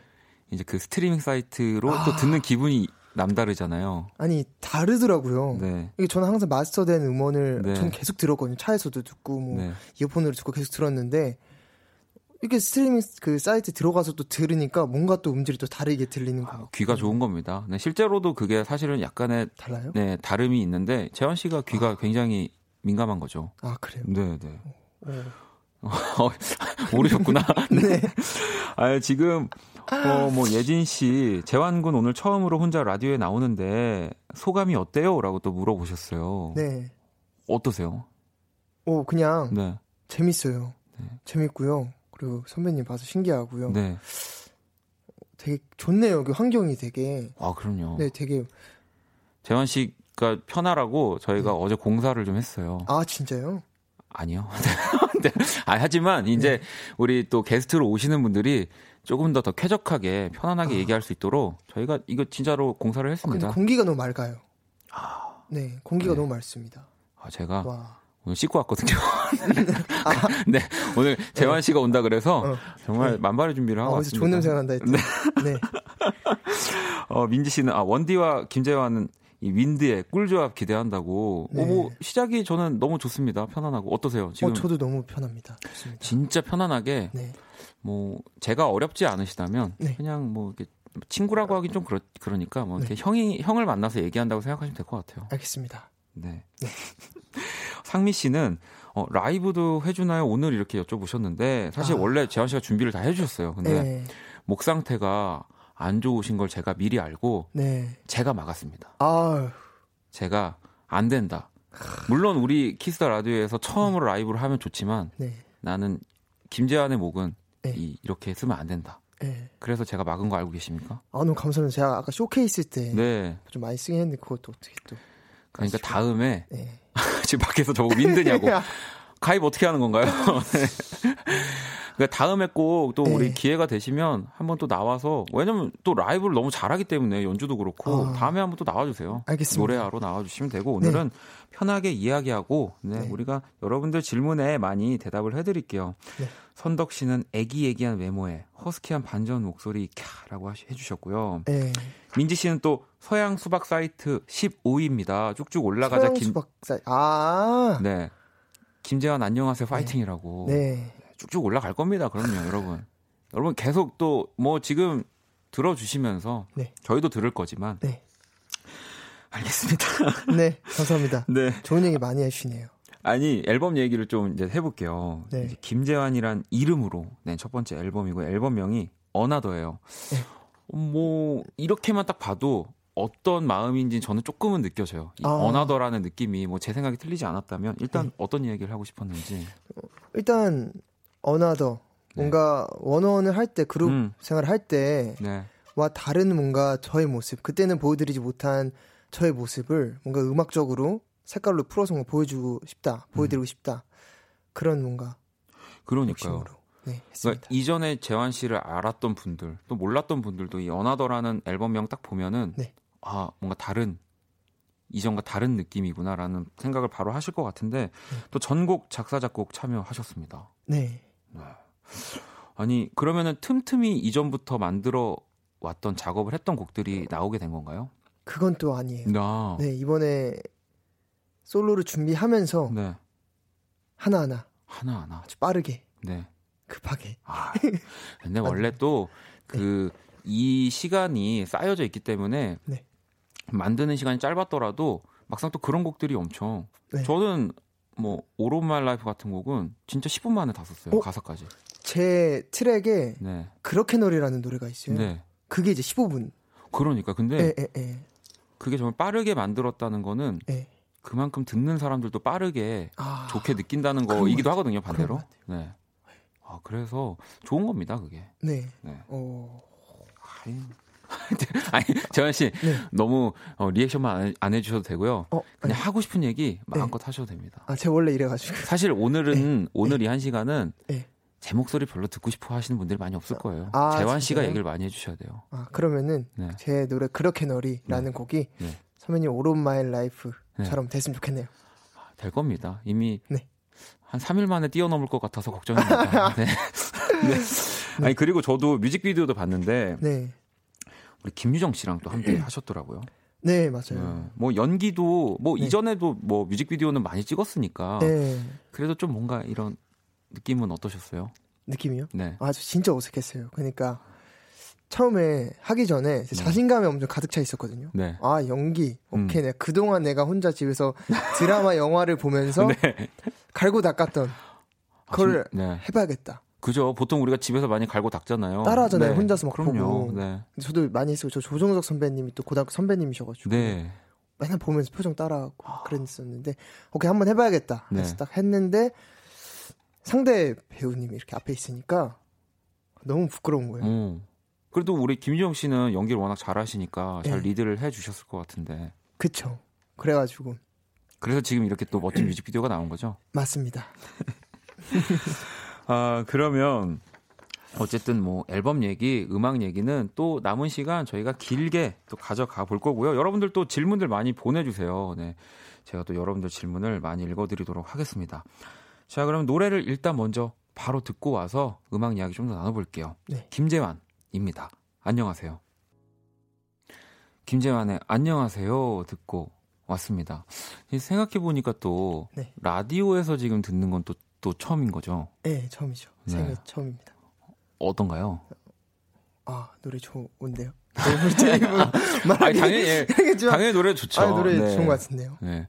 이제 그 스트리밍 사이트로 아. 또 듣는 기분이 남다르잖아요. 아니, 다르더라고요. 네. 이게 저는 항상 마스터된 음원을 네. 저는 계속 들었거든요. 차에서도 듣고, 뭐, 네. 이어폰으로 듣고 계속 들었는데, 이렇게 스트리밍 그 사이트 들어가서 또 들으니까 뭔가 또 음질이 또 다르게 들리는 거 아. 귀가 좋은 겁니다. 네, 실제로도 그게 사실은 약간의 달라요? 네, 다름이 있는데 재환 씨가 귀가 굉장히 민감한 거죠. 아, 그래요? 네, 네. 오. 모르셨구나. 네. 아, 지금 어, 뭐 예진 씨, 재환 군 오늘 처음으로 혼자 라디오에 나오는데 소감이 어때요?라고 또 물어보셨어요. 네. 어떠세요? 오, 그냥 네. 재밌어요. 재밌고요. 그리고 선배님 봐서 신기하고요. 네. 되게 좋네요. 그 환경이 되게. 아, 그럼요. 네, 되게. 재환 씨가 편하라고 저희가 네. 어제 공사를 좀 했어요. 아, 진짜요? 아니요. 네. 아, 하지만 이제 네. 우리 또 게스트로 오시는 분들이 조금 더더 쾌적하게 편안하게 아. 얘기할 수 있도록 저희가 이거 진짜로 공사를 아, 했습니다. 공기가 너무 맑아요. 네, 공기가 네. 너무 맑습니다. 아, 제가 와. 오늘 씻고 왔거든요. 네, 오늘 재환 씨가 온다 그래서 어. 정말 네. 만발의 준비를 아, 하고 왔습니다. 좋은 냄새가 난다 했더니. 네. 어, 민지 씨는 아 원디와 김재환은 이 윈드의 꿀조합 기대한다고. 네. 어, 뭐 시작이 저는 너무 좋습니다. 편안하고 어떠세요? 지금 어, 저도 너무 편합니다. 좋습니다. 진짜 편안하게 네. 뭐 제가 어렵지 않으시다면 네. 그냥 뭐 이렇게 친구라고 하긴 좀 그렇, 그러니까 뭐 이렇게 네. 형이 형을 만나서 얘기한다고 생각하시면 될 것 같아요. 알겠습니다. 네. 상미 씨는 어, 라이브도 해주나요? 오늘 이렇게 여쭤보셨는데 사실 아. 원래 재환 씨가 준비를 다 해주셨어요. 근데 네. 목 상태가 안 좋으신 걸 제가 미리 알고 네. 제가 막았습니다. 아, 제가 안 된다. 물론 우리 키스 더 라디오에서 처음으로 라이브를 하면 좋지만 네. 나는 김재환의 목은 네. 이, 이렇게 쓰면 안 된다. 네. 그래서 제가 막은 거 알고 계십니까? 아, 너무 감사합니다. 제가 아까 쇼케이스 때 네. 좀 많이 쓰긴 했는데 그것도 어떻게 또. 그러니까 다음에 네. 지금 밖에서 저보고 윈드냐고 가입 어떻게 하는 건가요? 네. 그러니까 다음에 꼭 또 우리 네. 기회가 되시면 한번 또 나와서 왜냐면 또 라이브를 너무 잘하기 때문에 연주도 그렇고 아. 다음에 한번 또 나와주세요. 알겠습니다. 노래하러 나와주시면 되고 오늘은 편하게 이야기하고 네, 네. 우리가 여러분들 질문에 많이 대답을 해드릴게요. 네. 선덕 씨는 애기애기한 외모에 허스키한 반전 목소리 캬라고 해주셨고요. 네. 민지 씨는 또 서양 수박 사이트 15위입니다. 쭉쭉 올라가자 서양 김 수박사. 아. 네. 김재환 안녕하세요 파이팅이라고 네. 쭉쭉 올라갈 겁니다. 그럼요, 여러분. 여러분 계속 또 뭐 지금 들어주시면서 네. 저희도 들을 거지만 네. 알겠습니다. 네. 감사합니다. 네. 좋은 얘기 많이 해주시네요. 아니 앨범 얘기를 좀 이제 해볼게요. 네. 이제 김재환이란 이름으로 낸 첫 번째 앨범이고 앨범명이 어나더예요. 네. 뭐 이렇게만 딱 봐도 어떤 마음인지 저는 조금은 느껴져요. 이 아. Another라는 느낌이 뭐 제 생각이 틀리지 않았다면 일단 네. 어떤 이야기를 하고 싶었는지. 일단 Another 네. 뭔가 워너원을 할 때 그룹 음. 생활을 할 때와 네. 다른 뭔가 저의 모습 그때는 보여드리지 못한 저의 모습을 뭔가 음악적으로 색깔로 풀어서 뭔가 보여주고 싶다 보여드리고 싶다 그런 뭔가 그러니까요. 욕심으로 네 그러니까. 이전에 재환 씨를 알았던 분들 또 몰랐던 분들도 이 Another라는 앨범명 딱 보면은 네. 아 뭔가 다른 이전과 다른 느낌이구나라는 생각을 바로 하실 것 같은데 또 전곡 작사 작곡 참여하셨습니다. 네 아니 그러면은 틈틈이 이전부터 만들어 왔던 작업을 했던 곡들이 나오게 된 건가요? 그건 또 아니에요. 나. 네 이번에 솔로를 준비하면서 네. 하나하나 하나 하나. 아주 빠르게 네. 급하게 아, 근데 원래 또 그 이 시간이 쌓여져 있기 때문에 네. 만드는 시간이 짧았더라도 막상 또 그런 곡들이 엄청 네. 저는 뭐 All of My Life 같은 곡은 진짜 10분 만에 다 썼어요. 어? 가사까지. 제 트랙에 네. 그렇게 널이라는 노래가 있어요. 네. 그게 이제 15분. 그러니까 근데 예, 예, 예. 그게 정말 빠르게 만들었다는 거는 예. 그만큼 듣는 사람들도 빠르게 아, 좋게 느낀다는 거이기도 것 하거든요, 반대로. 것 네. 아, 그래서 좋은 겁니다, 그게. 네. 네. 어, 아니, 아니 재환 씨 네. 너무 어, 리액션만 안, 해- 안 해주셔도 되고요. 어, 그냥 네. 하고 싶은 얘기 마음껏 하셔도 됩니다. 아, 제가 원래 이래가지고. 사실 오늘은 오늘 이 한 시간은 네. 제 목소리 별로 듣고 싶어 하시는 분들이 많이 없을 거예요. 아, 재환 씨가 진짜요? 얘기를 많이 해주셔야 돼요. 아, 그러면은 네. 제 노래 그렇게 널이라는 곡이 네. 선배님 All of My Life 처럼 됐으면 좋겠네요. 될 겁니다. 이미 네. 한 3일 만에 뛰어넘을 것 같아서 걱정입니다. 네. 네. 아니 그리고 저도 뮤직비디오도 봤는데 네. 우리 김유정 씨랑 또 함께 하셨더라고요. 네, 맞아요. 네. 뭐 연기도 뭐 네. 이전에도 뭐 뮤직비디오는 많이 찍었으니까 네. 그래도 좀 뭔가 이런 느낌은 어떠셨어요? 느낌이요? 네. 아주 진짜 어색했어요. 그러니까 처음에 하기 전에 제 자신감이 엄청 가득 차 있었거든요. 네. 아 연기 음. 오케이 내가 그동안 내가 혼자 집에서 드라마 영화를 보면서 갈고 닦았던 그걸 네. 네. 해봐야겠다. 그죠. 보통 우리가 집에서 많이 갈고 닦잖아요. 따라하잖아요. 네. 혼자서 막 그럼요. 보고. 네. 저도 많이 했어요. 저 조정석 선배님이 또 고등학교 선배님이셔가지고 네. 맨날 보면서 표정 따라하고 그랬었는데 오케이 한번 해봐야겠다. 네. 해서 딱 했는데 상대 배우님이 이렇게 앞에 있으니까 너무 부끄러운 거예요. 어. 그래도 우리 김유정 씨는 연기를 워낙 잘하시니까 잘 네. 리드를 해주셨을 것 같은데. 그쵸. 그래가지고 그래서 지금 이렇게 또 멋진 뮤직비디오가 나온 거죠. 맞습니다. 아 그러면 어쨌든 뭐 앨범 얘기, 음악 얘기는 또 남은 시간 저희가 길게 또 가져가 볼 거고요. 여러분들 또 질문들 많이 보내주세요. 네, 제가 또 여러분들 질문을 많이 읽어드리도록 하겠습니다. 자, 그럼 노래를 일단 먼저 바로 듣고 와서 음악 이야기 좀 더 나눠볼게요. 네. 김재환 입니다. 안녕하세요. 김재환의 안녕하세요 듣고 왔습니다. 생각해 보니까 또 네. 라디오에서 지금 듣는 건 또 또 처음인 거죠. 네, 처음이죠. 네. 생애 처음입니다. 어떤가요? 아 노래 좋은데요. 뭐 아니, 당연히, 예, 당연히 노래 좋죠. 아, 노래 네. 좋은 것 같은데요. 네.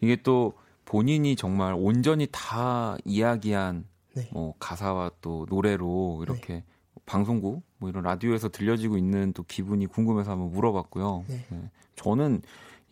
이게 또 본인이 정말 온전히 다 이야기한 네. 뭐 가사와 또 노래로 이렇게 방송국 뭐 이런 라디오에서 들려지고 있는 또 기분이 궁금해서 한번 물어봤고요. 네. 네. 저는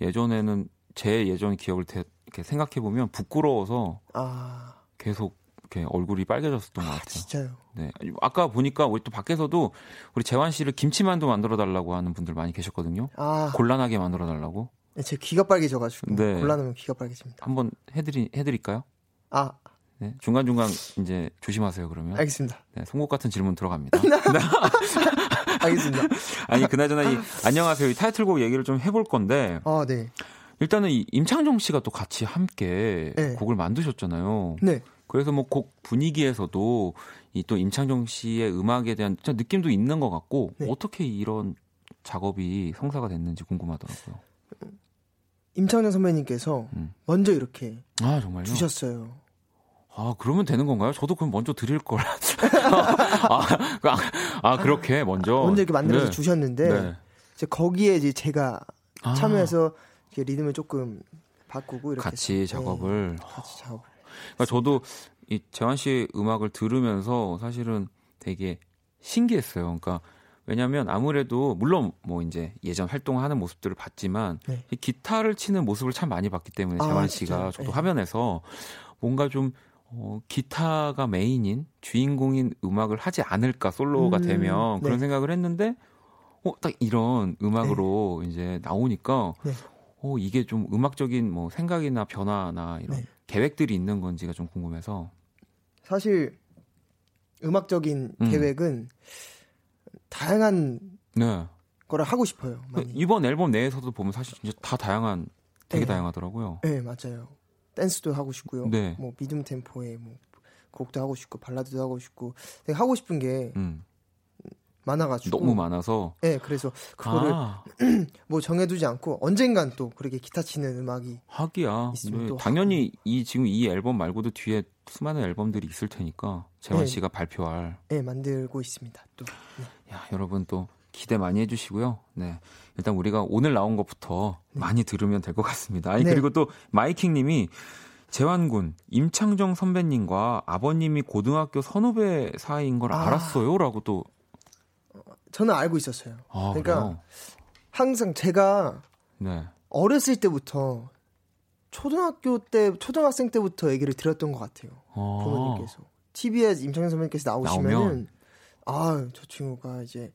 예전에는 제 예전 기억을 대- 이렇게 생각해 보면 부끄러워서 아, 계속 이렇게 얼굴이 빨개졌었던 것아 같아요. 진짜요. 네. 아까 보니까 우리 또 밖에서도 우리 재환 씨를 김치만두 만들어 달라고 하는 분들 많이 계셨거든요. 아, 곤란하게 만들어 달라고. 네, 제 귀가 빨개져가지고 네. 곤란하면 귀가 빨개집니다. 한번 해드리 해드릴까요? 아, 네. 중간 중간 이제 조심하세요. 그러면. 알겠습니다. 네, 송곳 같은 질문 들어갑니다. 알겠습니다. 아니 그나저나 이 안녕하세요 이 타이틀곡 얘기를 좀 해볼 건데 아, 네, 일단은 이 임창정 씨가 또 같이 함께 네. 곡을 만드셨잖아요. 네, 그래서 뭐 곡 분위기에서도 이 또 임창정 씨의 음악에 대한 느낌도 있는 것 같고 네. 어떻게 이런 작업이 성사가 됐는지 궁금하더라고요. 임창정 선배님께서 음. 먼저 이렇게 아? 주셨어요. 아 그러면 되는 건가요? 저도 그럼 먼저 드릴 걸. 아, 아, 아, 그렇게 먼저 먼저 이렇게 만들어서 네. 주셨는데 네. 이제 거기에 이제 제가 아, 참여해서 이렇게 리듬을 조금 바꾸고 이렇게 같이 해서, 작업을 네, 같이 작업을. 그러니까 저도 이 재환 씨 음악을 들으면서 사실은 되게 신기했어요. 그러니까 왜냐하면 아무래도 물론 뭐 이제 예전 활동하는 모습들을 봤지만 네. 이 기타를 치는 모습을 참 많이 봤기 때문에 아, 재환? 씨가 저도 네. 화면에서 뭔가 좀 어, 기타가 메인인 주인공인 음악을 하지 않을까 솔로가 음, 되면 그런 네. 생각을 했는데 어, 딱 이런 음악으로 이제 나오니까 네. 어, 이게 좀 음악적인 뭐 생각이나 변화나 이런 네. 계획들이 있는 건지가 좀 궁금해서 사실 음악적인 음. 계획은 다양한 네. 거를 하고 싶어요. 그 많이. 이번 앨범 내에서도 보면 사실 진짜 다 다양한 되게 네. 다양하더라고요. 네, 맞아요. 댄스도 하고 싶고요. 네. 뭐 미디움 템포의 뭐 곡도 하고 싶고 발라드도 하고 싶고 되게 하고 싶은 게 음. 많아가지고 너무 많아서 네, 그래서 그거를 아, 뭐 정해두지 않고 언젠간 또 그렇게 기타 치는 음악이 하기야. 네, 또 당연히 이 지금 이 앨범 말고도 뒤에 수많은 앨범들이 있을 테니까 재환 네. 씨가 발표할. 네, 만들고 있습니다. 또 네. 야, 여러분 또 기대 많이 해주시고요. 네. 일단 우리가 오늘 나온 것부터 많이 들으면 될 것 같습니다. 아니, 네. 그리고 또 마이킹 님이 재환군, 임창정 선배님과 아버님이 고등학교 선후배 사이인 걸 아. 알았어요? 라고 또. 저는 알고 있었어요. 아, 그러니까 그래요? 항상 제가 네. 어렸을 때부터 초등학교 때 초등학생 때부터 얘기를 들었던 것 같아요. 어. 부모님께서 TV에 임창현 선배님께서 나오시면은 나오면? 아 저 친구가 이제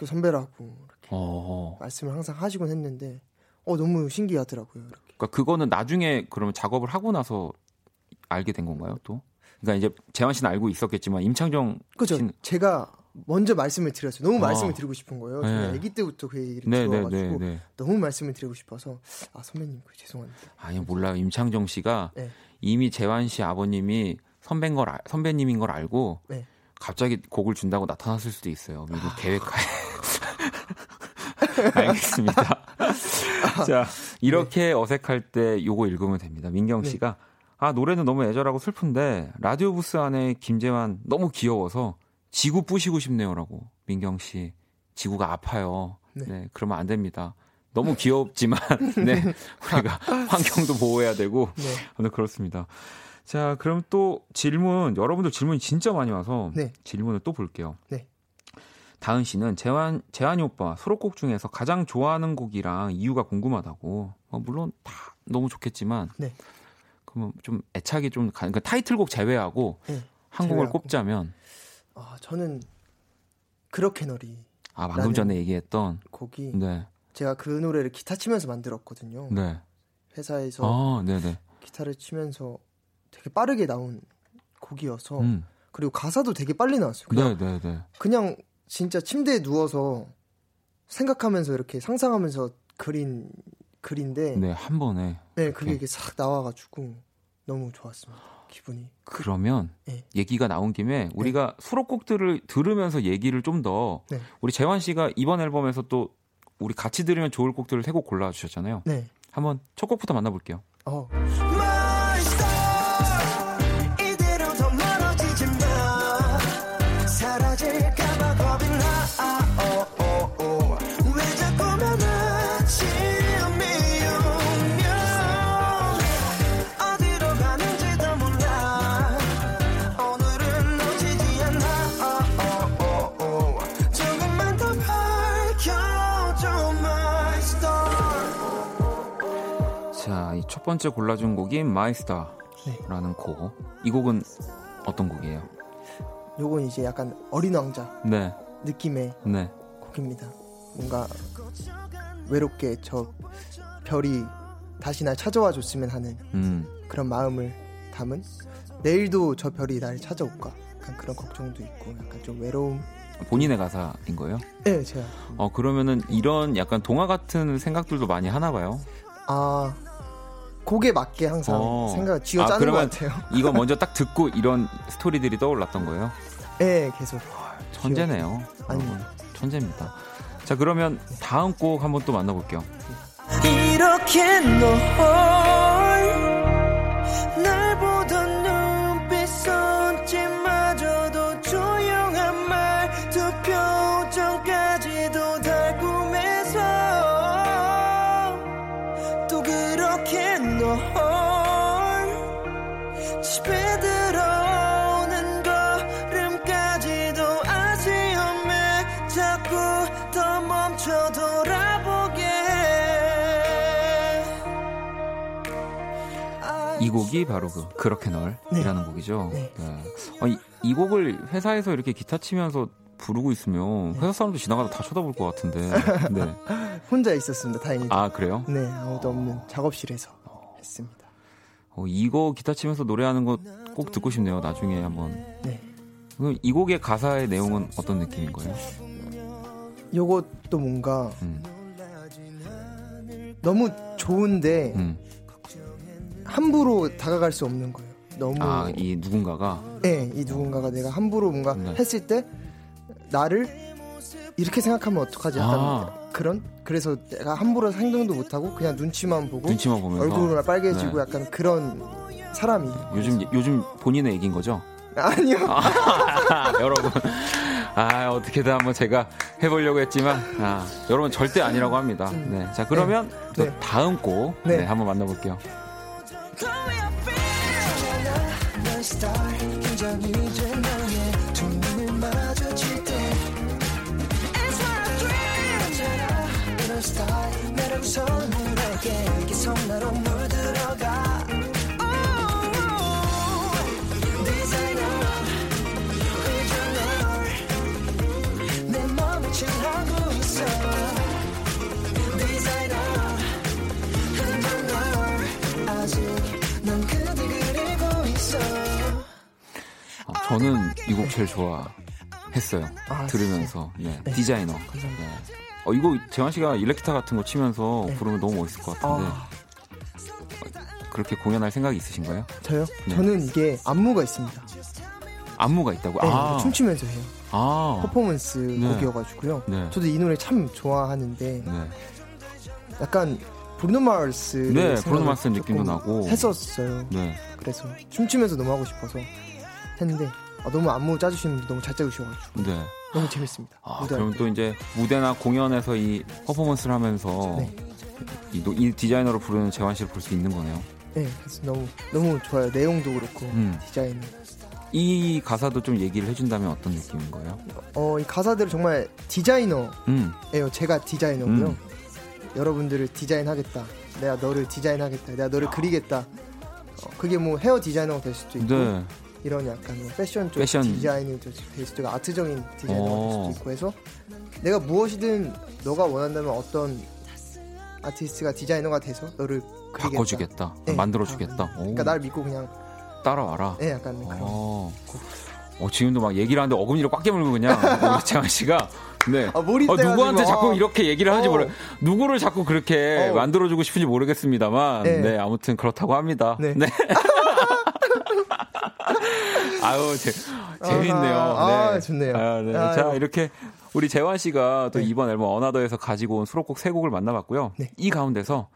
학교 선배라고 이렇게 어. 말씀을 항상 하시곤 했는데 어 너무 신기하더라고요. 이렇게. 그러니까 그거는 나중에 그러면 작업을 하고 나서 알게 된 건가요, 또? 그러니까 이제 재환 씨는 알고 있었겠지만 임창정 그죠? 씨는 제가 먼저 말씀을 드렸어요. 너무 아. 말씀을 드리고 싶은 거예요. 네. 저는 아기 때부터 그 얘기를 네, 네, 들어가지고 네, 네. 너무 말씀을 드리고 싶어서 아 선배님 그 죄송합니다. 아니 몰라요. 임창정 씨가 네. 이미 재환 씨 아버님이 선배인 걸 알- 선배님인 걸 알고 네. 갑자기 곡을 준다고 나타났을 수도 있어요. 미리 계획하에. 알겠습니다. 자, 이렇게 어색할 때 요거 읽으면 됩니다. 민경 네. 씨가 아, 노래는 너무 애절하고 슬픈데 라디오 부스 안에 김재환 너무 귀여워서 지구 부시고 싶네요라고. 민경 씨, 지구가 아파요. 네, 네. 그러면 안 됩니다. 너무 귀엽지만 네. 우리가 환경도 보호해야 되고 네. 오늘 그렇습니다. 자, 그럼 또 질문, 여러분들 질문이 진짜 많이 와서 네. 질문을 또 볼게요. 네. 다은 씨는 재환, 재환이 오빠 수록곡 중에서 가장 좋아하는 곡이랑 이유가 궁금하다고. 어, 물론 다 너무 좋겠지만. 네. 그러면 좀 애착이 좀, 가, 그러니까 타이틀곡 제외하고 네. 한 곡을. 꼽자면. 아 저는 그렇게 너리 아, 방금 전에 얘기했던. 곡이 네. 제가 그 노래를 기타 치면서 만들었거든요. 네. 회사에서 아, 네네. 기타를 치면서 되게 빠르게 나온 곡이어서 음. 그리고 가사도 되게 빨리 나왔어요. 그냥 네네네. 그냥 진짜 침대에 누워서 생각하면서 이렇게 상상하면서 그린 글인데 네, 네, 한 번에. 그게 이렇게. 이게 싹 나와 가지고 너무 좋았습니다. 기분이. 그러면 네. 얘기가 나온 김에 우리가 수록곡들을 들으면서 얘기를 좀더 네. 우리 재환 씨가 이번 앨범에서 또 우리 같이 들으면 좋을 곡들을 세 곡 골라 주셨잖아요. 네. 한번 첫 곡부터 만나 볼게요. 어, 번째 골라준 곡이 My Star라는 곡. 이 곡은 어떤 곡이에요? 요건 이제 약간 어린 왕자 네, 느낌의 네. 곡입니다. 뭔가 외롭게 저 별이 다시 날 찾아와 줬으면 하는 음, 그런 마음을 담은 내일도 저 별이 날 찾아올까 약간 그런 걱정도 있고 약간 좀 외로움 본인의 가사인 거예요? 네 제가 어, 그러면은 이런 약간 동화 같은 생각들도 많이 하나 봐요. 아 곡에 맞게 항상 어. 생각을 쥐어 아, 짜는 그러면 것 같아요 이거 먼저 딱 듣고 이런 스토리들이 떠올랐던 거예요? 네 계속 천재네요. 아니. 천재입니다. 자, 그러면 다음 곡 한번 또 만나볼게요. 이렇게 널 이 곡이 바로 그 그렇게 널이라는 곡이죠. 네. 어, 이, 이 곡을 회사에서 이렇게 기타 치면서 부르고 있으면 회사 사람들 지나가다 다 쳐다볼 것 같은데. 네. 혼자 있었습니다. 다행히. 아 그래요? 네, 아무도 없는 작업실에서 했습니다. 어, 이거 기타 치면서 노래하는 거 꼭 듣고 싶네요. 나중에 한번. 네. 그럼 이 곡의 가사의 내용은 어떤 느낌인 거예요? 요것도 뭔가 음, 너무 좋은데 음. 함부로 다가갈 수 없는 거예요. 너무 아, 이 누군가가 네, 이 누군가가 내가 함부로 뭔가 네. 했을 때 나를 이렇게 생각하면 어떡하지? 약간 아. 그런 그래서 내가 함부로 행동도 못 하고 그냥 눈치만 보고 눈치만 보면서 얼굴만 빨개지고 네. 약간 그런 사람이 요즘 요즘 본인의 얘기인 거죠? 아니요. 아, 여러분. 아, 어떻게든 한번 제가 해보려고 했지만, 아, 여러분 절대 아니라고 합니다. 네. 자, 그러면 또 네. 다음 곡, 네. 네. 한번 만나볼게요. 선물에게 계속 나로 물들어가 Ooh, 디자이너 그저 널내 맘을 취하고 있어 디자이너 그저 널 아직 난 그대 그리고 있어 어, 저는 이 곡 제일 좋아했어요. 아, 들으면서. 네. 네. 디자이너. 감사합니다. 네. 어, 이거 재환 씨가 일렉기타 같은 거 치면서 네. 부르면 너무 멋있을 것 같은데. 아, 그렇게 공연할 생각이 있으신가요? 저요? 네. 저는 이게 안무가 있습니다. 안무가 있다고? 네, 아. 춤추면서 해요. 아. 퍼포먼스 네. 곡이어가지고요. 네. 저도 이 노래 참 좋아하는데 네. 약간 브루노 마르스 네, 브루노 마스 느낌도 나고. 했었어요. 네. 그래서 춤추면서 너무 하고 싶어서 했는데 아, 너무 안무 짜주시는 분들 너무 잘 짜주셔가지고 네. 너무 재밌습니다. 아, 그럼 또 이제 무대나 공연에서 이 퍼포먼스를 하면서 네. 이, 노- 이 디자이너로 부르는 재환 씨를 볼 수 있는 거네요. 네, 그래서 너무 너무 좋아요. 내용도 그렇고 음. 디자인. 이 가사도 좀 얘기를 해준다면 어떤 느낌인 거예요? 어, 이 가사들은 정말 디자이너예요. 음, 제가 디자이너고요. 음. 여러분들을 디자인하겠다. 내가 너를 디자인하겠다. 내가 너를 그리겠다. 어, 그게 뭐 헤어 디자이너가 될 수도 있고 네. 이런 약간 뭐 패션 쪽 패션. 디자인이 될 수도 있고 아트적인 디자이너가 될 어. 수도 있고 해서 내가 무엇이든 너가 원한다면 어떤 아티스트가 디자이너가 돼서 너를 그리겠다. 바꿔주겠다, 네, 만들어주겠다. 오, 그러니까 날 믿고 그냥 따라와라. 네, 약간 그런 어. 어, 지금도 막 얘기를 하는데 어금니를 꽉 깨물고 그냥 재환 씨가 네. 아. 어, 누구한테 자꾸 아. 이렇게 얘기를 하는지 어. 몰라. 누구를 자꾸 그렇게 어. 만들어주고 싶은지 모르겠습니다만, 네. 네. 아무튼 그렇다고 합니다. 네. 아유, 재, 재밌네요. 아, 네. 좋네요. 아, 네. 아유. 자, 이렇게 우리 재환 씨가 또 네. 이번 앨범 Another에서 가지고 온 수록곡 세 곡을 만나봤고요. 네. 이 가운데서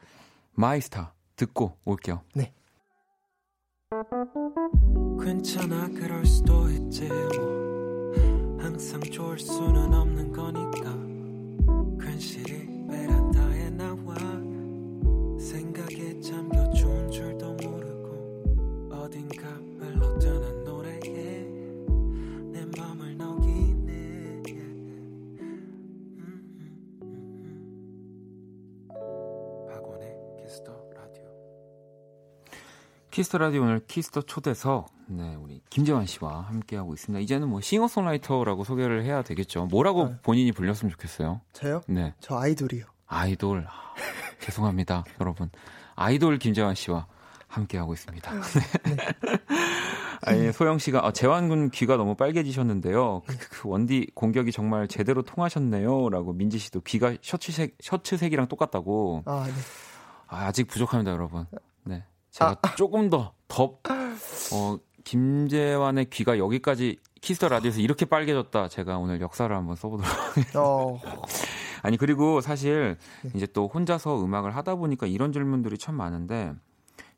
My Star 듣고 올게요. 괜찮아 그럴 수도 있지 뭐 항상 좋을 수는 없는 거니까 괜시리 베란다에 나와 생각에 잠겨 흘러드는 노래에 내 맘을 녹이네 음, 음, 음, 음. 박원의 키스 더 라디오 키스 더 라디오 오늘 키스터 초대석 네 우리 김재환 씨와 함께 하고 있습니다. 이제는 뭐 싱어송라이터라고 소개를 해야 되겠죠. 뭐라고 네. 본인이 불렸으면 좋겠어요. 저요? 네 저 아이돌이요. 아이돌 아, 죄송합니다 여러분 아이돌 김재환 씨와 함께 하고 있습니다. 네. 아니 소영 씨가 아, 재환 군 귀가 너무 빨개지셨는데요. 그, 그, 그 원디 공격이 정말 제대로 통하셨네요라고 민지 씨도 귀가 셔츠색 셔츠색이랑 똑같다고. 아, 네. 아, 아직 부족합니다, 여러분. 네. 제가 조금 더, 더, 어, 김재환의 귀가 여기까지 Kiss the Radio에서 이렇게 빨개졌다. 제가 오늘 역사를 한번 써보도록. 어, 아니, 그리고 사실 네. 이제 또 혼자서 음악을 하다 보니까 이런 질문들이 참 많은데,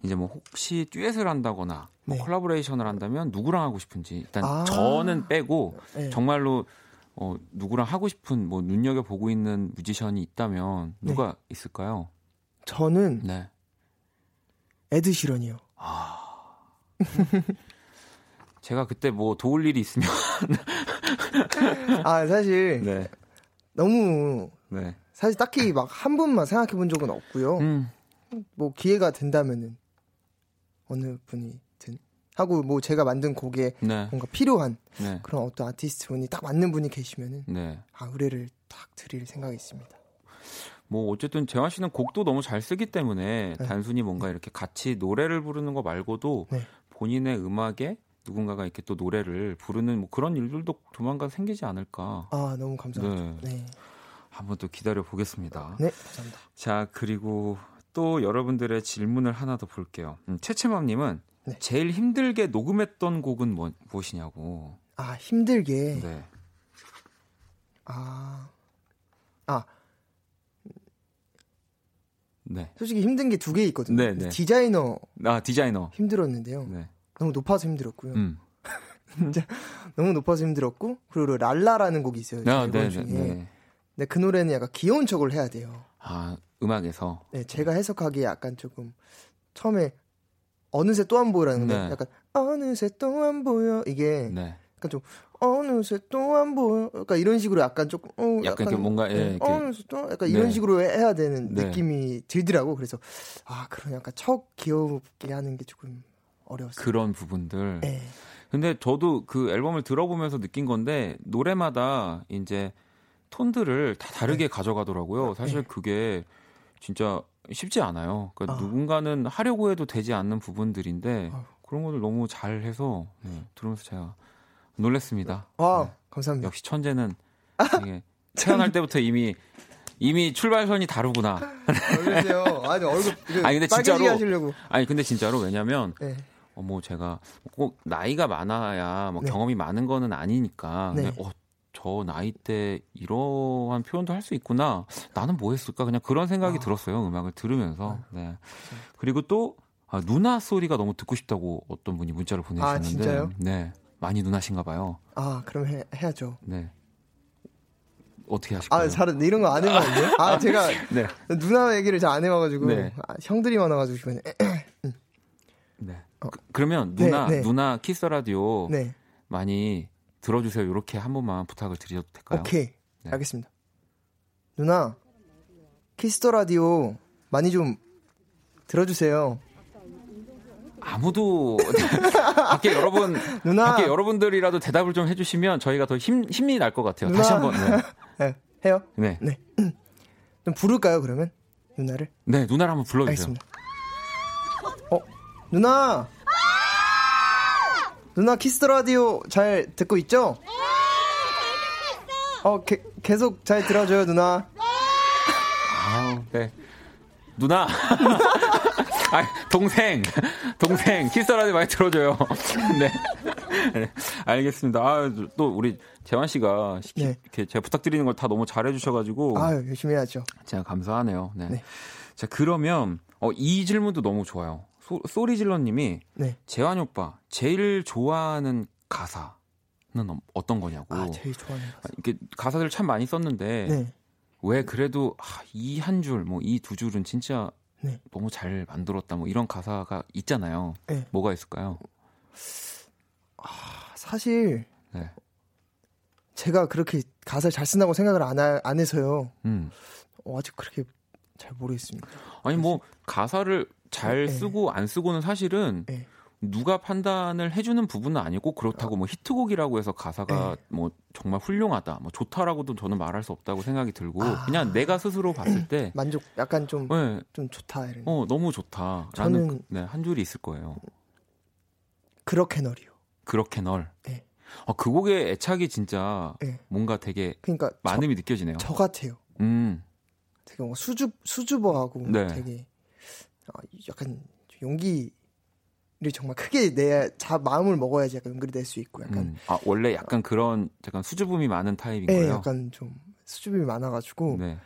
이제 뭐 혹시 듀엣을 한다거나, 뭐 네. 콜라보레이션을 한다면 누구랑 하고 싶은지, 일단 아. 저는 빼고, 네. 정말로, 어, 누구랑 하고 싶은, 뭐, 눈여겨 보고 있는 뮤지션이 있다면, 누가 있을까요? 저는 네. 에드 시런이요. 제가 그때 뭐 도울 일이 있으면 아, 사실 네. 너무 네. 사실 딱히 막 한 분만 생각해 본 적은 없고요. 음. 뭐 기회가 된다면은 어느 분이든 하고 뭐 제가 만든 곡에 네. 뭔가 필요한 네. 그런 어떤 아티스트 분이 딱 맞는 분이 계시면은 네. 아 의뢰를 딱 드릴 생각이 있습니다. 뭐 어쨌든 재환 씨는 곡도 너무 잘 쓰기 때문에 네. 단순히 뭔가 이렇게 같이 노래를 부르는 거 말고도 네. 본인의 음악에 누군가가 이렇게 또 노래를 부르는 뭐 그런 일들도 조만간 생기지 않을까. 아 너무 감사합니다. 네. 네, 한번 또 기다려 보겠습니다. 네 감사합니다. 자, 그리고 또 여러분들의 질문을 하나 더 볼게요. 음, 채채맘님은 네. 제일 힘들게 녹음했던 곡은 뭐, 무엇이냐고. 아 힘들게 네. 아 아, 네. 솔직히 힘든 게 두 개 있거든요. 네, 네. 디자이너 아, 디자이너. 힘들었는데요. 네. 너무 높아서 힘들었고요. 음. 너무 높아서 힘들었고 그리고 랄라라는 곡이 있어요. 제 아, 네. 네, 네. 근데 그 노래는 약간 귀여운 척을 해야 돼요. 아, 음악에서. 네, 제가 해석하기에 약간 조금 처음에 어느새 또 안 보여라는 네. 약간 어느새 또 안 보여 이게 네. 약간 좀 어느새 또 안 보여 약간 이런 식으로 약간 조금 어, 약간 이렇게 뭔가, 예, 네, 어느새 또 약간 네. 이런 식으로 해야 되는 네. 느낌이 들더라고 그래서 아 그런 약간 척 귀엽게 하는 게 조금 어려웠어요. 그런 부분들. 네. 근데 저도 그 앨범을 들어보면서 느낀 건데 노래마다 이제 톤들을 다 다르게 가져가더라고요. 사실 네. 그게 진짜 쉽지 않아요. 그러니까 아. 누군가는 하려고 해도 되지 않는 부분들인데 아유. 그런 것들 너무 잘해서 네, 들으면서 제가 놀랬습니다. 와 네. 감사합니다. 역시 천재는 이게 태어날 때부터 이미 이미 출발선이 다르구나. 놀라세요. 아니 얼굴 아니, 근데 진짜로- 하시려고. 아니 근데 진짜로 왜냐면 네. 어, 뭐 제가 꼭 나이가 많아야 뭐 네. 경험이 많은 거는 아니니까 네. 어, 저 나이 때 이러한 표현도 할 수 있구나. 나는 뭐 했을까? 그냥 그런 생각이 아. 들었어요. 음악을 들으면서. 네. 그리고 또 아, 누나 소리가 너무 듣고 싶다고 어떤 분이 문자를 보내주셨는데 아, 진짜요? 네. 많이 누나신가 봐요. 아 그럼 해, 해야죠. 네. 어떻게 하실까요? 아 잘은 이런 거안 돼요? 아 제가 네. 누나 얘기를 잘 안 해봐가지고 네. 아, 형들이 많아가지고 이번에 네. 어. 그, 그러면 네, 누나 네. 누나 키스 라디오 네 많이 들어주세요. 이렇게 한 번만 부탁을 드려도 될까요? 오케이 네. 알겠습니다. 누나 Kiss the Radio 많이 좀 들어주세요. 아무도 밖에 여러분 누나 밖에 여러분들이라도 대답을 좀 해주시면 저희가 더 힘 힘이 날 것 같아요. 누나. 다시 한번 네. 네, 해요. 네. 좀 부를까요 그러면 누나를? 네, 누나를 한번 불러주세요. 알겠습니다. 어 누나 누나 Kiss the Radio 잘 듣고 있죠? 어 게, 계속 잘 들어줘요 누나. 아우, 네. 누나. 아, 동생, 동생, 키스라디 많이 들어줘요. 네. 네. 알겠습니다. 아, 또 우리 재환 씨가 시키, 네. 이렇게 제가 부탁드리는 걸 다 너무 잘해주셔가지고 아유 열심히 해야죠. 제가 감사하네요. 네. 네. 자, 그러면 어, 이 질문도 너무 좋아요. 소, 소리질러님이 네. 재환 오빠 제일 좋아하는 가사는 어- 어떤 거냐고. 아 제일 좋아하는 거. 이렇게 가사들 참 많이 썼는데 네. 왜 그래도 이한 줄, 뭐 이 두 줄은 진짜 네. 너무 잘 만들었다. 뭐 이런 가사가 있잖아요. 네. 뭐가 있을까요? 사실 네. 제가 그렇게 가사를 잘 쓴다고 생각을 안, 하- 안 해서요. 음. 어, 아직 그렇게 잘 모르겠습니다. 아니 뭐 가사를 잘 네. 쓰고 안 쓰고는 사실은 네. 누가 판단을 해주는 부분은 아니고 그렇다고 뭐 히트곡이라고 해서 가사가 네. 뭐 정말 훌륭하다, 뭐 좋다라고도 저는 말할 수 없다고 생각이 들고 아. 그냥 내가 스스로 봤을 때, 만족, 약간 좀, 네, 좀 좋다, 이런. 어 너무 좋다라는 저는- 그- 네, 한 줄이 있을 거예요. 그렇게 널이요. 그렇게 널. 네. 어, 그 곡의 애착이 진짜 네. 뭔가 되게 그러니까 저, 많음이 느껴지네요. 저 같아요. 음, 되게 뭔가 수줍, 수줍어하고 네. 되게 어, 약간 용기를 정말 크게 내, 자, 마음을 먹어야지 약간 용기를 낼 수 있고 약간, 음. 아 원래 약간 그런 약간 수줍음이 많은 타입인 네, 거예요. 약간 좀 수줍음이 많아가지고 네.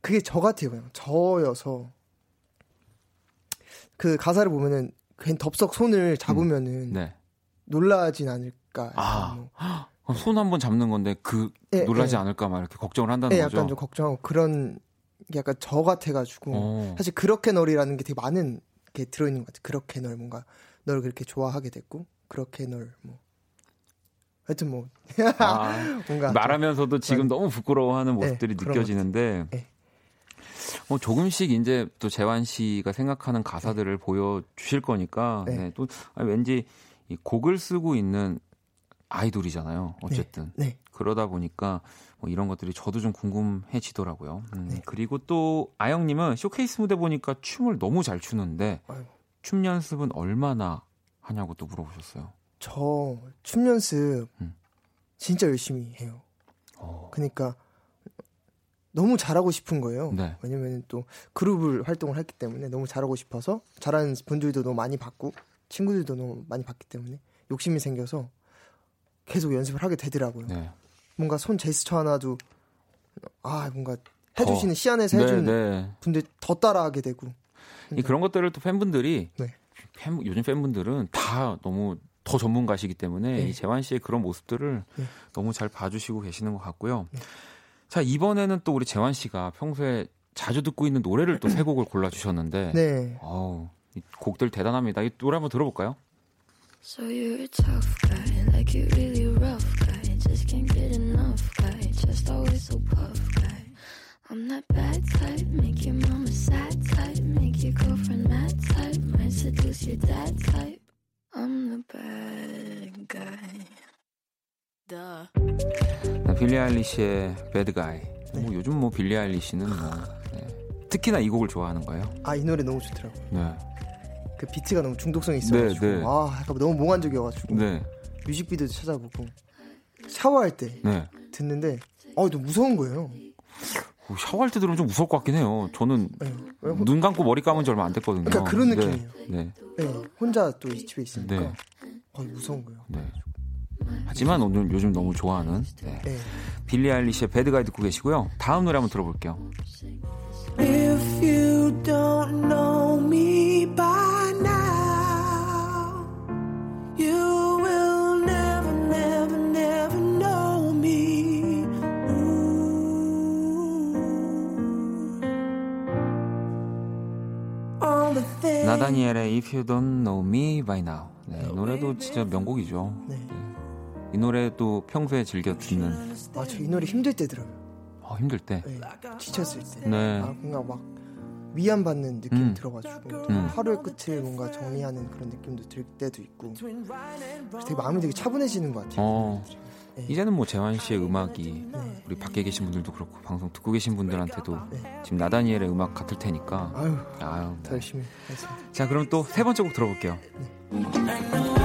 그게 저 같아요. 그냥 저여서 그 가사를 보면은 괜히 덥석 손을 잡으면은 네. 놀라진 않을까. 아. 뭐. 손 한 번 잡는 건데 그 예, 놀라지 예. 않을까 막 이렇게 걱정을 한다는 네, 거죠. 약간 좀 걱정하고 그런 게 약간 저 같아가지고 어. 사실 그렇게 널이라는 게 되게 많은 게 들어있는 것 같아요. 그렇게 널 뭔가 널 그렇게 좋아하게 됐고 그렇게 널 뭐. 하여튼 뭐 아, 뭔가 말하면서도 지금 너무 부끄러워하는 모습들이 그런 느껴지는데 네. 뭐 조금씩 이제 또 재환 씨가 생각하는 가사들을 보여주실 거니까 네. 네, 또 아니, 왠지 이 곡을 쓰고 있는 아이돌이잖아요. 어쨌든 네. 그러다 보니까 뭐 이런 것들이 저도 좀 궁금해지더라고요. 음, 네. 그리고 또 아영님은 쇼케이스 무대 보니까 춤을 너무 잘 추는데 아이고. 춤 연습은 얼마나 하냐고 또 물어보셨어요. 저 춤 연습 음. 진짜 열심히 해요. 어, 그러니까 너무 잘하고 싶은 거예요. 네. 왜냐면 또 그룹을 활동을 했기 때문에 너무 잘하고 싶어서 잘하는 분들도 너무 많이 봤고 친구들도 너무 많이 봤기 때문에 욕심이 생겨서 계속 연습을 하게 되더라고요. 네. 뭔가 손 제스처 하나도 아 뭔가 해주시는 시안에서 네, 해준 네. 분들 더 따라하게 되고 이 그런 것들을 또 팬분들이 네. 팬- 요즘 팬분들은 다 너무 더 전문가시기 때문에 네. 이 재환 씨의 그런 모습들을 네. 너무 잘 봐주시고 계시는 것 같고요. 자 이번에는 또 우리 재환 씨가 평소에 자주 듣고 있는 노래를 또 세 곡을 골라 주셨는데, 네 어우, 이 곡들 대단합니다. 이 노래 한번 들어볼까요? So Just can't get enough guy, just always so puff guy. I'm that bad type, make your mama sad type, make your girlfriend mad type, might seduce your dad type. I'm the bad guy. Duh. 네, 빌리 아일리시의 Bad Guy. 뭐 요즘 뭐 빌리 아일리시는 뭐 네. 특히나 이 곡을 좋아하는 거예요. 아 이 노래 너무 좋더라고요. 네, 그 비트가 너무 중독성이 있어가지고 네, 네. 아 너무 몽환적이어가지고 네, 뮤직비디오도 찾아보고 샤워할 때 네. 듣는데 어 너무 무서운 거예요. 어, 샤워할 때 들으면 좀 무서울 것 같긴 해요. 저는 네. 눈 감고 머리 감은 지 얼마 안 됐거든요. 그러니까 그런 네, 느낌이에요. 네, 네, 혼자 또이 집에 있으니까 네. 어 무서운 거예요. 네. 하지만 오늘 요즘 너무 좋아하는 네. 네. 빌리 아일리시의 배드가이 듣고 계시고요. 다음 노래 한번 들어볼게요. If you don't know me by 나다니엘의 If You Don't Know Me By Now. 네, 이 노래도 진짜 명곡이죠. 네. 이 노래도 평소에 즐겨 듣는 아 저 이 노래 힘들 때 들어요. 어, 힘들 때. 네. 지쳤을 때. 네. 아 뭔가 막 위안받는 느낌 음. 들어가지고 음. 하루의 끝을 뭔가 정리하는 그런 느낌도 들 때도 있고 되게 마음이 되게 차분해지는 것 같아요. 어, 네. 이제는 뭐 재환 씨의 음악이 네. 우리 밖에 계신 분들도 그렇고 방송 듣고 계신 분들한테도 네. 지금 나다니엘의 음악 같을 테니까. 아유 아유. 더 열심히 하겠습니다. 자, 그럼 또 세 번째 곡 들어볼게요. Might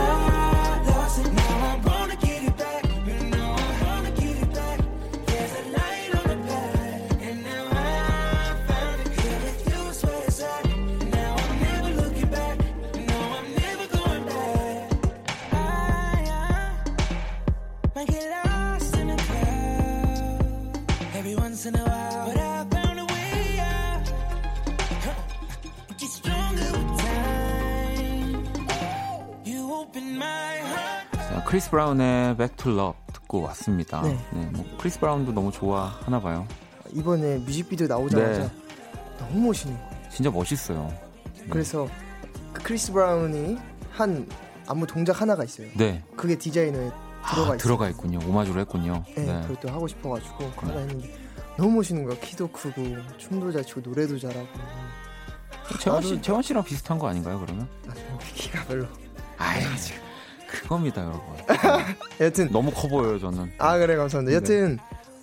크리스 브라운의 Back to Love 듣고 왔습니다. 네. 뭐 크리스 브라운도 너무 좋아하나 봐요. 이번에 뮤직비디오 나오자마자 네. 너무 멋있는 거예요. 진짜 멋있어요. 그래서 그 크리스 브라운이 한 안무 동작 하나가 있어요. 네. 그게 디자이너에 들어가 아, 있어요. 들어가 있군요. 오마주로 했군요. 네, 네. 그걸 또 하고 싶어가지고 그거 하나 했는데 너무 멋있는 거야. 키도 크고 춤도 잘 추고 노래도 잘하고. 재환 씨, 재환 씨랑 비슷한 거 아닌가요, 그러면? 아, 저는 키가 별로. 아이, 그겁니다, 여러분. 여튼 너무 커 보여요, 저는. 아 그래 감사합니다. 여튼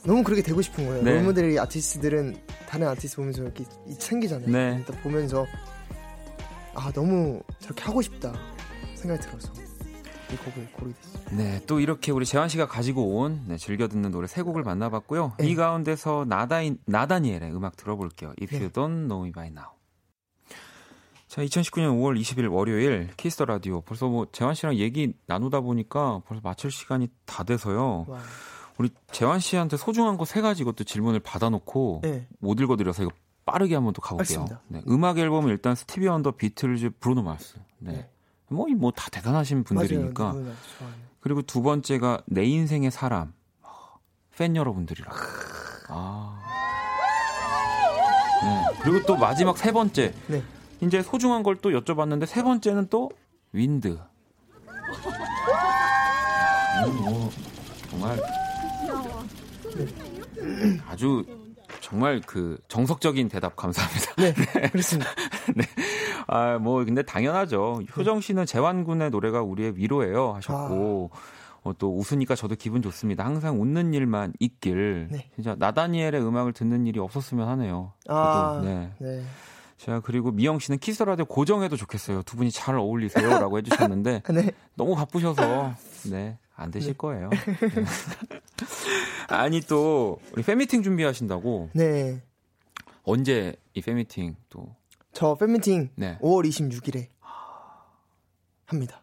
너무 그렇게 되고 싶은 거예요. 네. 롤모델이 아티스트들은 다른 아티스트 보면서 이렇게 이- 생기잖아요. 네. 일단 보면서 아 너무 저렇게 하고 싶다 생각이 들어서 이 곡을 고르게 됐어요. 네, 또 이렇게 우리 재환 씨가 가지고 온 네, 즐겨 듣는 노래 세 곡을 만나봤고요. 네. 이 가운데서 나다인, 나다니엘의 음악 들어볼게요. If 네. You Don't Know Me By Now. 자, 2019년 5월 20일 월요일 Kiss the Radio. 벌써 뭐 재환 씨랑 얘기 나누다 보니까 벌써 마칠 시간이 다 돼서요. 와. 우리 재환 씨한테 소중한 거 세 가지 이것도 질문을 받아놓고 네. 못 읽어드려서 이거 빠르게 한번 또 가볼게요. 네, 음악 앨범은 일단 스티비 원더 비틀즈 브루노 마스. 네. 네. 뭐, 이뭐다 대단하신 분들이니까. 맞아요. 그리고 두 번째가 내 인생의 사람. 팬 여러분들이랑. 아. 네. 그리고 또 마지막 세 번째. 네. 이제 소중한 걸 또 여쭤봤는데 세 번째는 또 윈드. 이거 뭐 정말 아주 정말 그 정석적인 대답 감사합니다. 네, 그렇습니다. 네. 아, 뭐 근데 당연하죠. 효정 씨는 재환 군의 노래가 우리의 위로예요 하셨고 어, 또 웃으니까 저도 기분 좋습니다. 항상 웃는 일만 있길. 네. 진짜 나다니엘의 음악을 듣는 일이 없었으면 하네요. 저도 아, 네. 네. 자, 그리고 미영 씨는 키스 라디오 고정해도 좋겠어요. 두 분이 잘 어울리세요라고 해 주셨는데 네. 너무 바쁘셔서 네. 안 되실 거예요. 네. 아니 또 우리 팬미팅 준비하신다고 네. 언제 이 팬미팅 또 저 팬미팅 네. 5월 26일에 합니다.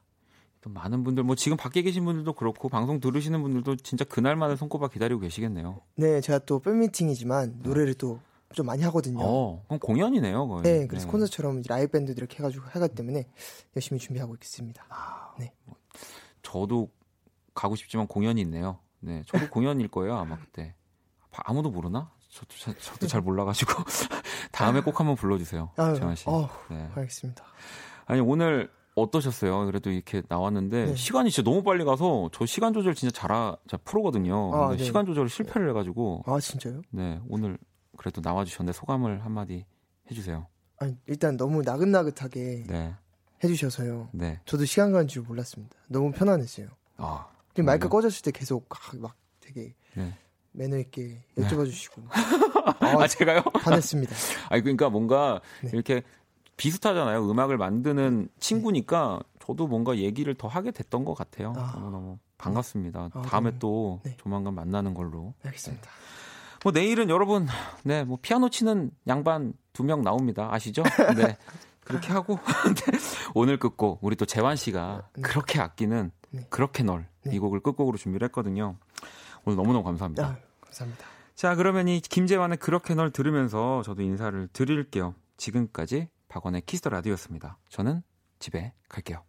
또 많은 분들 뭐 지금 밖에 계신 분들도 그렇고 방송 들으시는 분들도 진짜 그날만을 손꼽아 기다리고 계시겠네요. 네, 제가 또 팬미팅이지만 노래를 또 좀 많이 하거든요. 어, 그럼 공연이네요, 거의. 네, 그래서 콘서트처럼 이제 라이브 밴드들 이렇게 해가지고 하기 때문에 열심히 준비하고 있습니다. 아. 네. 저도 가고 싶지만 공연이 있네요. 네, 저도 공연일 거예요, 아마 그때. 아무도 모르나? 저도, 저, 저도 잘 몰라가지고 다음에 꼭 한번 불러주세요, 아유, 재환 씨. 어, 네. 알겠습니다. 아니 오늘 어떠셨어요? 그래도 이렇게 나왔는데 네. 시간이 진짜 너무 빨리 가서 저 시간 조절 진짜 잘하, 잘 프로거든요. 아, 네. 시간 조절을 실패를 해가지고 아, 진짜요? 네 오늘 그래도 나와주셨는데 소감을 한마디 해주세요. 아니, 일단 너무 나긋나긋하게 네, 해주셔서요. 네. 저도 시간 가는 줄 몰랐습니다. 너무 편안했어요. 아, 그리고 마이크 음. 꺼졌을 때 계속 막, 막 되게 네. 매너 있게 네. 여쭤봐 주시고 아 제가요? 반했습니다. 아니 그러니까 뭔가 네. 이렇게 비슷하잖아요. 음악을 만드는 친구니까 저도 뭔가 얘기를 더 하게 됐던 것 같아요. 아. 너무 너무 반갑습니다. 아, 다음에 너무- 또 네. 조만간 만나는 걸로. 알겠습니다. 뭐 내일은 여러분 네 뭐 피아노 치는 양반 두 명 나옵니다. 아시죠? 네. 그렇게 하고 네. 오늘 끝곡 우리 또 재환 씨가 네. 그렇게 아끼는 네. 그렇게 널이 네. 곡을 끝곡으로 준비를 했거든요. 오늘 너무너무 감사합니다. 아, 감사합니다. 자, 그러면 이 김재환의 그렇게 널 들으면서 저도 인사를 드릴게요. 지금까지 박원의 Kiss the Radio였습니다. 저는 집에 갈게요.